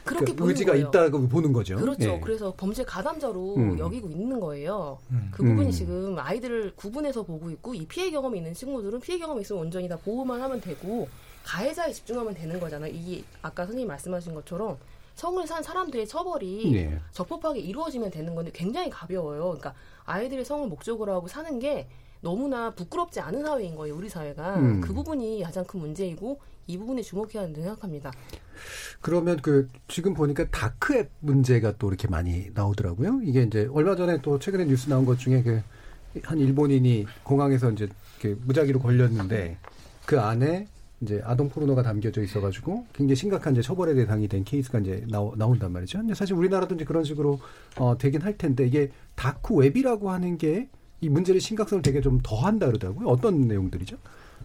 그렇게 그 보는 의지가 거예요. 있다고 보는 거죠. 그렇죠. 예. 그래서 범죄 가담자로 음. 여기고 있는 거예요. 음. 그 부분이 음. 지금 아이들을 구분해서 보고 있고 이 피해 경험이 있는 친구들은 피해 경험이 있으면 온전히 다 보호만 하면 되고 가해자에 집중하면 되는 거잖아요. 이게 아까 선생님 말씀하신 것처럼 성을 산 사람들의 처벌이 네. 적법하게 이루어지면 되는 건데 굉장히 가벼워요. 그러니까 아이들의 성을 목적으로 하고 사는 게 너무나 부끄럽지 않은 사회인 거예요. 우리 사회가 음. 그 부분이 가장 큰 문제이고 이 부분에 주목해야 한다고 생각합니다. 그러면 그 지금 보니까 다크웹 문제가 또 이렇게 많이 나오더라고요. 이게 이제 얼마 전에 또 최근에 뉴스 나온 것 중에 그 한 일본인이 공항에서 이제 그 무작위로 걸렸는데 그 안에 이제 아동 포르노가 담겨져 있어가지고 굉장히 심각한 이제 처벌의 대상이 된 케이스가 이제 나오, 나온단 말이죠. 근데 사실 우리나라도 이제 그런 식으로 어, 되긴 할 텐데 이게 다크 웹이라고 하는 게 이 문제의 심각성을 되게 좀 더한다 그러더라고요. 어떤 내용들이죠?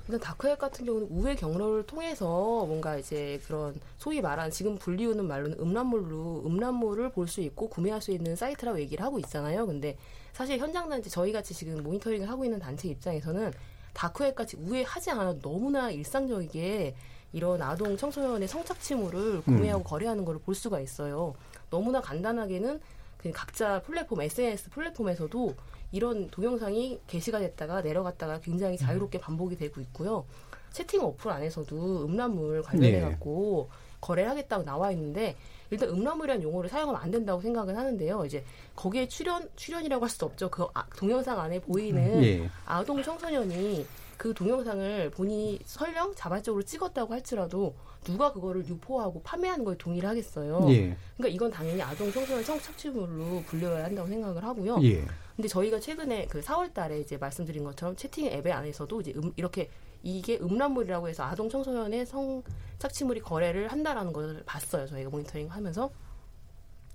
일단 다크웹 같은 경우는 우회 경로를 통해서 뭔가 이제 그런 소위 말하는 지금 불리우는 말로는 음란물로 음란물을 볼 수 있고 구매할 수 있는 사이트라고 얘기를 하고 있잖아요. 근데 사실 현장 단체 저희 같이 지금 모니터링을 하고 있는 단체 입장에서는 다크웹 같이 우회하지 않아도 너무나 일상적이게 이런 아동 청소년의 성착취물을 구매하고 음. 거래하는 걸 볼 수가 있어요. 너무나 간단하게는 그 각자 플랫폼 SNS 플랫폼에서도 이런 동영상이 게시가 됐다가 내려갔다가 굉장히 자유롭게 반복이 되고 있고요. 채팅 어플 안에서도 음란물 관련해 갖고 거래를 하겠다고 나와 있는데 일단 음란물이라는 용어를 사용하면 안 된다고 생각은 하는데요. 이제 거기에 출연 출연이라고 할 수도 없죠. 그 아- 동영상 안에 보이는 예. 아동 청소년이 그 동영상을 본인이 설령 자발적으로 찍었다고 할지라도 누가 그거를 유포하고 판매하는 거에 동의를 하겠어요. 예. 그러니까 이건 당연히 아동 청소년 성 착취물로 분류해야 한다고 생각을 하고요. 예. 근데 저희가 최근에 그 4월 달에 이제 말씀드린 것처럼 채팅 앱의 안에서도 이제 음, 이렇게 이게 음란물이라고 해서 아동 청소년의 성 착취물이 거래를 한다라는 걸 봤어요. 저희가 모니터링 하면서.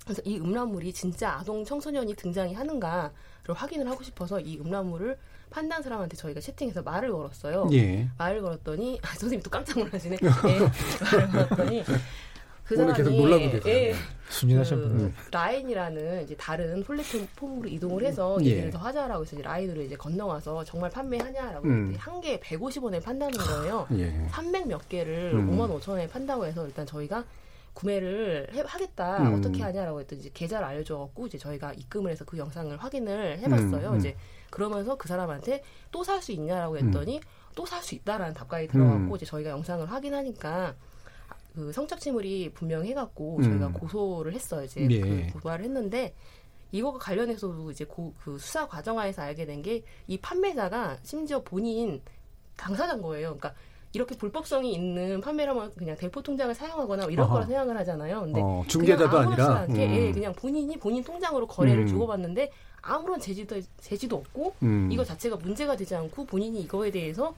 그래서 이 음란물이 진짜 아동 청소년이 등장이 하는가를 확인을 하고 싶어서 이 음란물을 판단 사람한테 저희가 채팅에서 말을 걸었어요. 예. 말을 걸었더니 아, 선생님 또 깜짝 놀라시네. 예. 말을 걸었더니 그 오늘 계속 사람이 놀라고 계세요. 예. 순진하신 그 분들. 라인이라는 이제 다른 플랫폼으로 이동을 해서 예. 얘기를 더 하자라고 해서 이제 라인으로 이제 건너와서 정말 판매하냐라고 음. 한 개에 150원에 판다는 거예요. 예. 300몇 개를 음. 5만 5천 원에 판다고 해서 일단 저희가 구매를 해- 하겠다 음. 어떻게 하냐라고 했더니 이제 계좌를 알려줘갖고 이제 저희가 입금을 해서 그 영상을 확인을 해봤어요. 음, 음. 이제 그러면서 그 사람한테 또 살 수 있냐라고 음. 했더니 또살 수 있다라는 답관이 들어갔고 음. 이제 저희가 영상을 확인하니까 그 성착취물이 분명해갖고 음. 저희가 고소를 했어요. 이제 예. 그 고소를 했는데 이거가 관련해서도 이제 고, 그 수사 과정하에서 알게 된 게 이 판매자가 심지어 본인 당사자인 거예요. 그러니까 이렇게 불법성이 있는 판매를 하면 그냥 대포 통장을 사용하거나 이럴 아하. 거라 생각을 하잖아요. 근데 어, 중개자도 아니라? 않게 음. 예, 그냥 본인이 본인 통장으로 거래를 음. 주고받는데 아무런 제지도 제지도 없고 음. 이거 자체가 문제가 되지 않고 본인이 이거에 대해서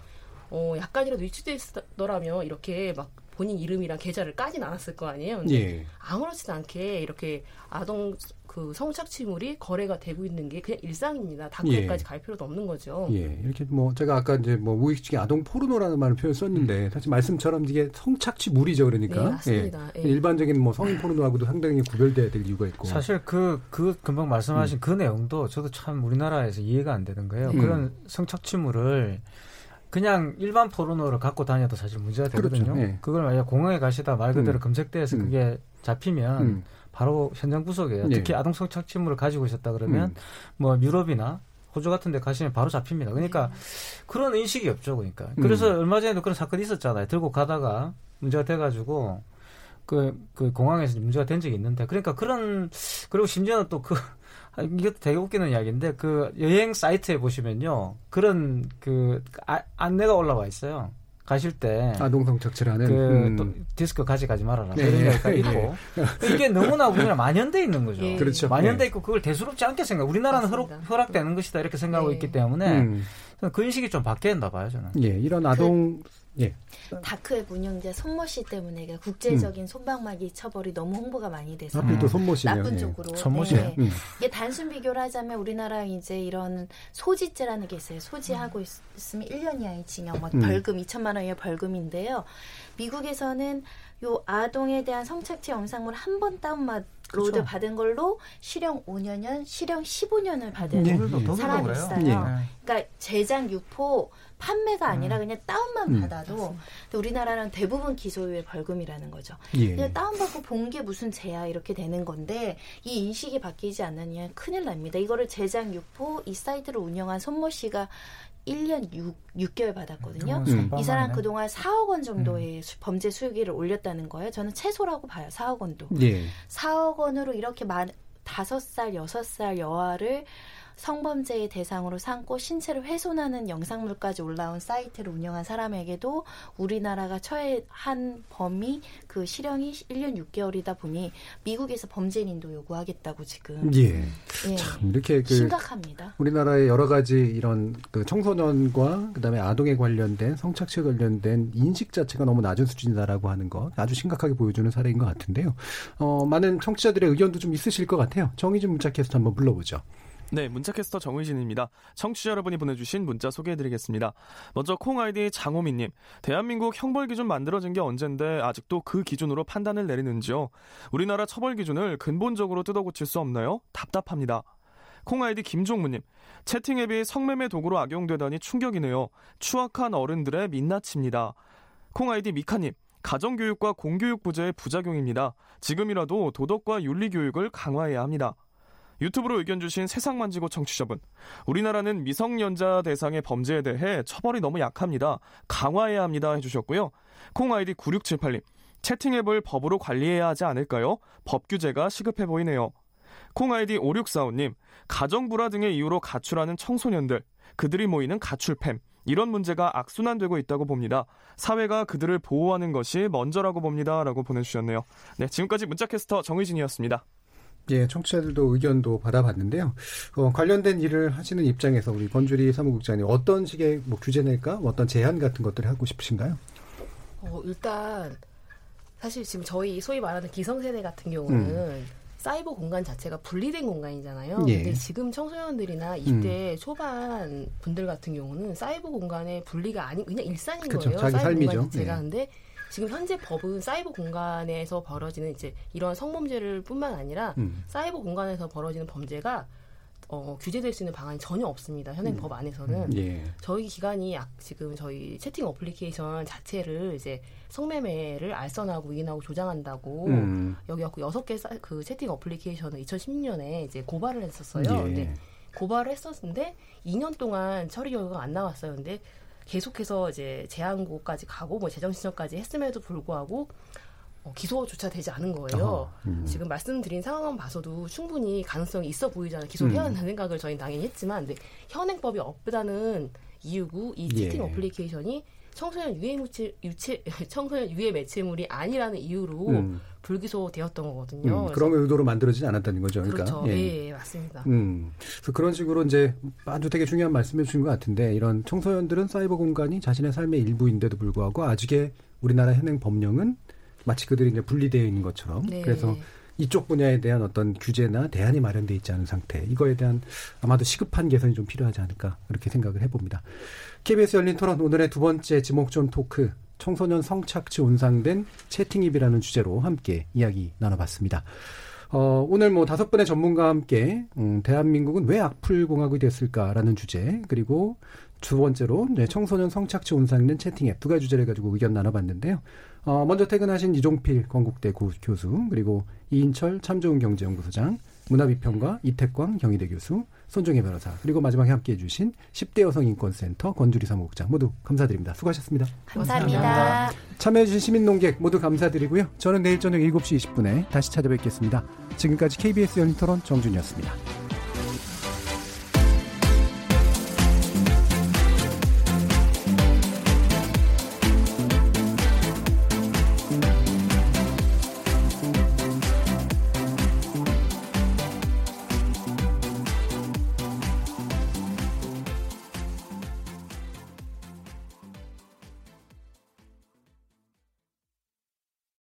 어 약간이라도 위축됐더라면 이렇게 막 본인 이름이랑 계좌를 까진 않았을 거 아니에요. 근데 예. 아무렇지도 않게 이렇게 아동 그 성착취물이 거래가 되고 있는 게 그냥 일상입니다. 다크까지 갈 필요도 없는 거죠. 예, 이렇게 뭐 제가 아까 이제 뭐 무의식 중에 아동 포르노라는 말을 표현 썼는데 사실 말씀처럼 이게 성착취물이죠, 그러니까. 네, 맞습니다. 예. 예. 일반적인 뭐 성인 포르노하고도 상당히 구별돼야 될 이유가 있고. 사실 그, 그 금방 말씀하신 그 내용도 저도 참 우리나라에서 이해가 안 되는 거예요. 음. 그런 성착취물을 그냥 일반 포르노를 갖고 다녀도 사실 문제가 되거든요. 그렇죠. 예. 그걸 만약 공항에 가시다 말 그대로 음. 검색대에서 음. 그게 잡히면 음. 바로 현장 구속이에요. 예. 특히 아동 성 착취물을 가지고 있었다 그러면 음. 뭐 유럽이나 호주 같은 데 가시면 바로 잡힙니다. 그러니까 그런 인식이 없죠. 그러니까. 음. 그래서 얼마 전에도 그런 사건이 있었잖아요. 들고 가다가 문제가 돼 가지고 그, 그 공항에서 문제가 된 적이 있는데 그러니까 그런 그리고 심지어는 또 그 이것도 되게 웃기는 이야기인데 그 여행 사이트에 보시면요 그런 그 아- 안내가 올라와 있어요. 가실 때 아동 성착취라는 그 음. 또 디스크 가져가지 말아라 네. 이런 예. 있고 이게 너무나 우리나라 만연돼 있는 거죠. 예. 그렇죠. 만연돼 예. 있고 그걸 대수롭지 않게 생각. 우리나라는 허락, 허락 되는 것이다 이렇게 생각하고 있기 때문에 음. 저는 그 인식이 좀 된다 봐요 저는. 예, 이런 아동 예. 다크웹 운영자 손모 씨 때문에 그 국제적인 손방망이 처벌이 너무 홍보가 많이 돼서 하필 또 손모 씨네요. 나쁜 예. 쪽으로 손모 네. 씨예요? 음. 이게 단순 비교를 하자면 우리나라 이제 이런 소지죄라는 게 있어요. 소지하고 있으면 1년 이하의 징역, 뭐 음. 벌금 2천만 원 이하의 벌금인데요. 미국에서는 요 아동에 대한 성착취 영상물 한 번 다운로드 그쵸. 받은 걸로 실형 5년연, 실형 15년을 받은 네. 사람이? 있어요. 네. 그러니까 제작 유포 판매가 아니라 그냥 다운만 음. 받아도 우리나라는 대부분 기소유예 벌금이라는 거죠. 예. 그냥 다운받고 본 게 무슨 죄야 이렇게 되는 건데 이 인식이 바뀌지 않느냐 큰일 납니다. 이거를 제작 유포 이 사이트를 운영한 손모 씨가 1년 6, 6개월 받았거든요. 음. 이 사람. 그동안 4억 원 정도의 수- 범죄 수익을 올렸다는 거예요. 저는 최소라고 봐요. 4억 원도. 예. 4억 원으로 이렇게 많 다섯 살 여섯 살 여아를 성범죄의 대상으로 삼고 신체를 훼손하는 영상물까지 올라온 사이트를 운영한 사람에게도 우리나라가 처해한 범위 그 실형이 1년 6개월이다 보니 미국에서 범죄인도 요구하겠다고 지금 예. 예. 참 이렇게 그 심각합니다. 우리나라의 여러 가지 이런 그 청소년과 그다음에 아동에 관련된 성착취에 관련된 인식 자체가 너무 낮은 수준이다라고 하는 것 아주 심각하게 보여주는 사례인 것 같은데요. 어, 많은 청취자들의 의견도 좀 있으실 것 같아요. 정의진 문자 캐스터 한번 불러보죠. 네, 문자캐스터 정의진입니다. 청취자 여러분이 보내주신 문자 소개해드리겠습니다. 먼저 콩 아이디 장호민님, 대한민국 형벌 기준 만들어진 게 언젠데 아직도 그 기준으로 판단을 내리는지요? 우리나라 처벌 기준을 근본적으로 뜯어고칠 수 없나요? 답답합니다. 콩 아이디 김종무님, 채팅 앱이 성매매 도구로 악용되다니 충격이네요. 추악한 어른들의 민낯입니다. 콩 아이디 미카님, 가정교육과 공교육 부재의 부작용입니다. 지금이라도 도덕과 윤리 교육을 강화해야 합니다. 유튜브로 의견 주신 세상 만지고 청취자분. 우리나라는 미성년자 대상의 범죄에 대해 처벌이 너무 약합니다. 강화해야 합니다. 해주셨고요. 콩 아이디 9678님. 채팅 앱을 법으로 관리해야 하지 않을까요? 법 규제가 시급해 보이네요. 콩 아이디 5645님. 가정 불화 등의 이유로 가출하는 청소년들. 그들이 모이는 가출팸. 이런 문제가 악순환되고 있다고 봅니다. 사회가 그들을 보호하는 것이 먼저라고 봅니다. 라고 보내주셨네요. 네, 지금까지 문자캐스터 정의진이었습니다. 예, 청취자들도 의견도 받아봤는데요. 어, 관련된 일을 하시는 입장에서 우리 권주리 사무국장님 어떤 식의 뭐 규제 낼까, 뭐 어떤 제한 같은 것들을 하고 싶으신가요? 어, 일단 사실 지금 저희 소위 말하는 기성세대 같은 경우는 음. 사이버 공간 자체가 분리된 공간이잖아요. 예. 근데 지금 청소년들이나 20대 초반 분들 같은 경우는 사이버 공간의 분리가 아니 그냥 일상인 그쵸, 거예요. 자기 사이버 삶이죠. 공간 자체가 예. 근데 지금 현재 법은 사이버 공간에서 벌어지는 이제 이런 성범죄를 뿐만 아니라 음. 사이버 공간에서 벌어지는 범죄가 어, 규제될 수 있는 방안이 전혀 없습니다. 현행 음. 법 안에서는. 예. 저희 기관이 약- 지금 저희 채팅 어플리케이션 자체를 이제 성매매를 알선하고 유인하고 조장한다고 음. 여기 갖고 여섯 개 그 채팅 어플리케이션을 2016년에 이제 고발을 했었어요. 예. 근데 고발을 했었는데 2년 동안 처리 결과가 안 나왔어요. 근데 계속해서 이제 재항고까지 가고 뭐 재정 신청까지 했음에도 불구하고 어, 기소조차 되지 않은 거예요. 어허, 음. 지금 말씀드린 상황만 봐서도 충분히 가능성이 있어 보이잖아요. 기소해야 음. 한다는 생각을 저희는 당연히 했지만 근데 현행법이 없다는 이유고 이 예. 채팅 어플리케이션이 청소년 유해 무체, 유체 청소년 유해 매체물이 아니라는 이유로 음. 불기소되었던 거거든요. 음, 그런 의도로 만들어지지 않았다는 거죠. 그러니까. 그렇죠. 예, 예, 맞습니다. 음, 그래서 그런 식으로 이제 아주 되게 중요한 말씀해 주신 것 같은데 이런 청소년들은 사이버 공간이 자신의 삶의 일부인데도 불구하고 아직의 우리나라 현행 법령은 마치 그들이 이제 분리되어 있는 것처럼 네. 그래서 이쪽 분야에 대한 어떤 규제나 대안이 마련돼 있지 않은 상태 이거에 대한 아마도 시급한 개선이 좀 필요하지 않을까 그렇게 생각을 해봅니다. KBS 열린 토론 오늘의 두 번째 지목전 토크 청소년 성착취 온상된 채팅입이라는 주제로 함께 이야기 나눠봤습니다. 어, 오늘 뭐 다섯 분의 전문가와 함께 음, 대한민국은 왜 악플 공화국이 됐을까라는 주제 그리고 두 번째로 네, 청소년 성착취 온상된 채팅 앱 두 가지 주제를 가지고 의견 나눠봤는데요. 어, 먼저 퇴근하신 이종필 건국대 고- 교수 그리고 이인철 참좋은 경제연구소장 문화비평가 이태광 경희대 교수 손종혜 변호사 그리고 마지막에 함께 해 주신 10대 여성인권센터 권주리 사무국장 모두 감사드립니다. 수고하셨습니다. 감사합니다. 참여해주신 시민농객 모두 감사드리고요. 저는 내일 저녁 7시 20분에 다시 찾아뵙겠습니다. 지금까지 KBS 연인토론 정준이었습니다.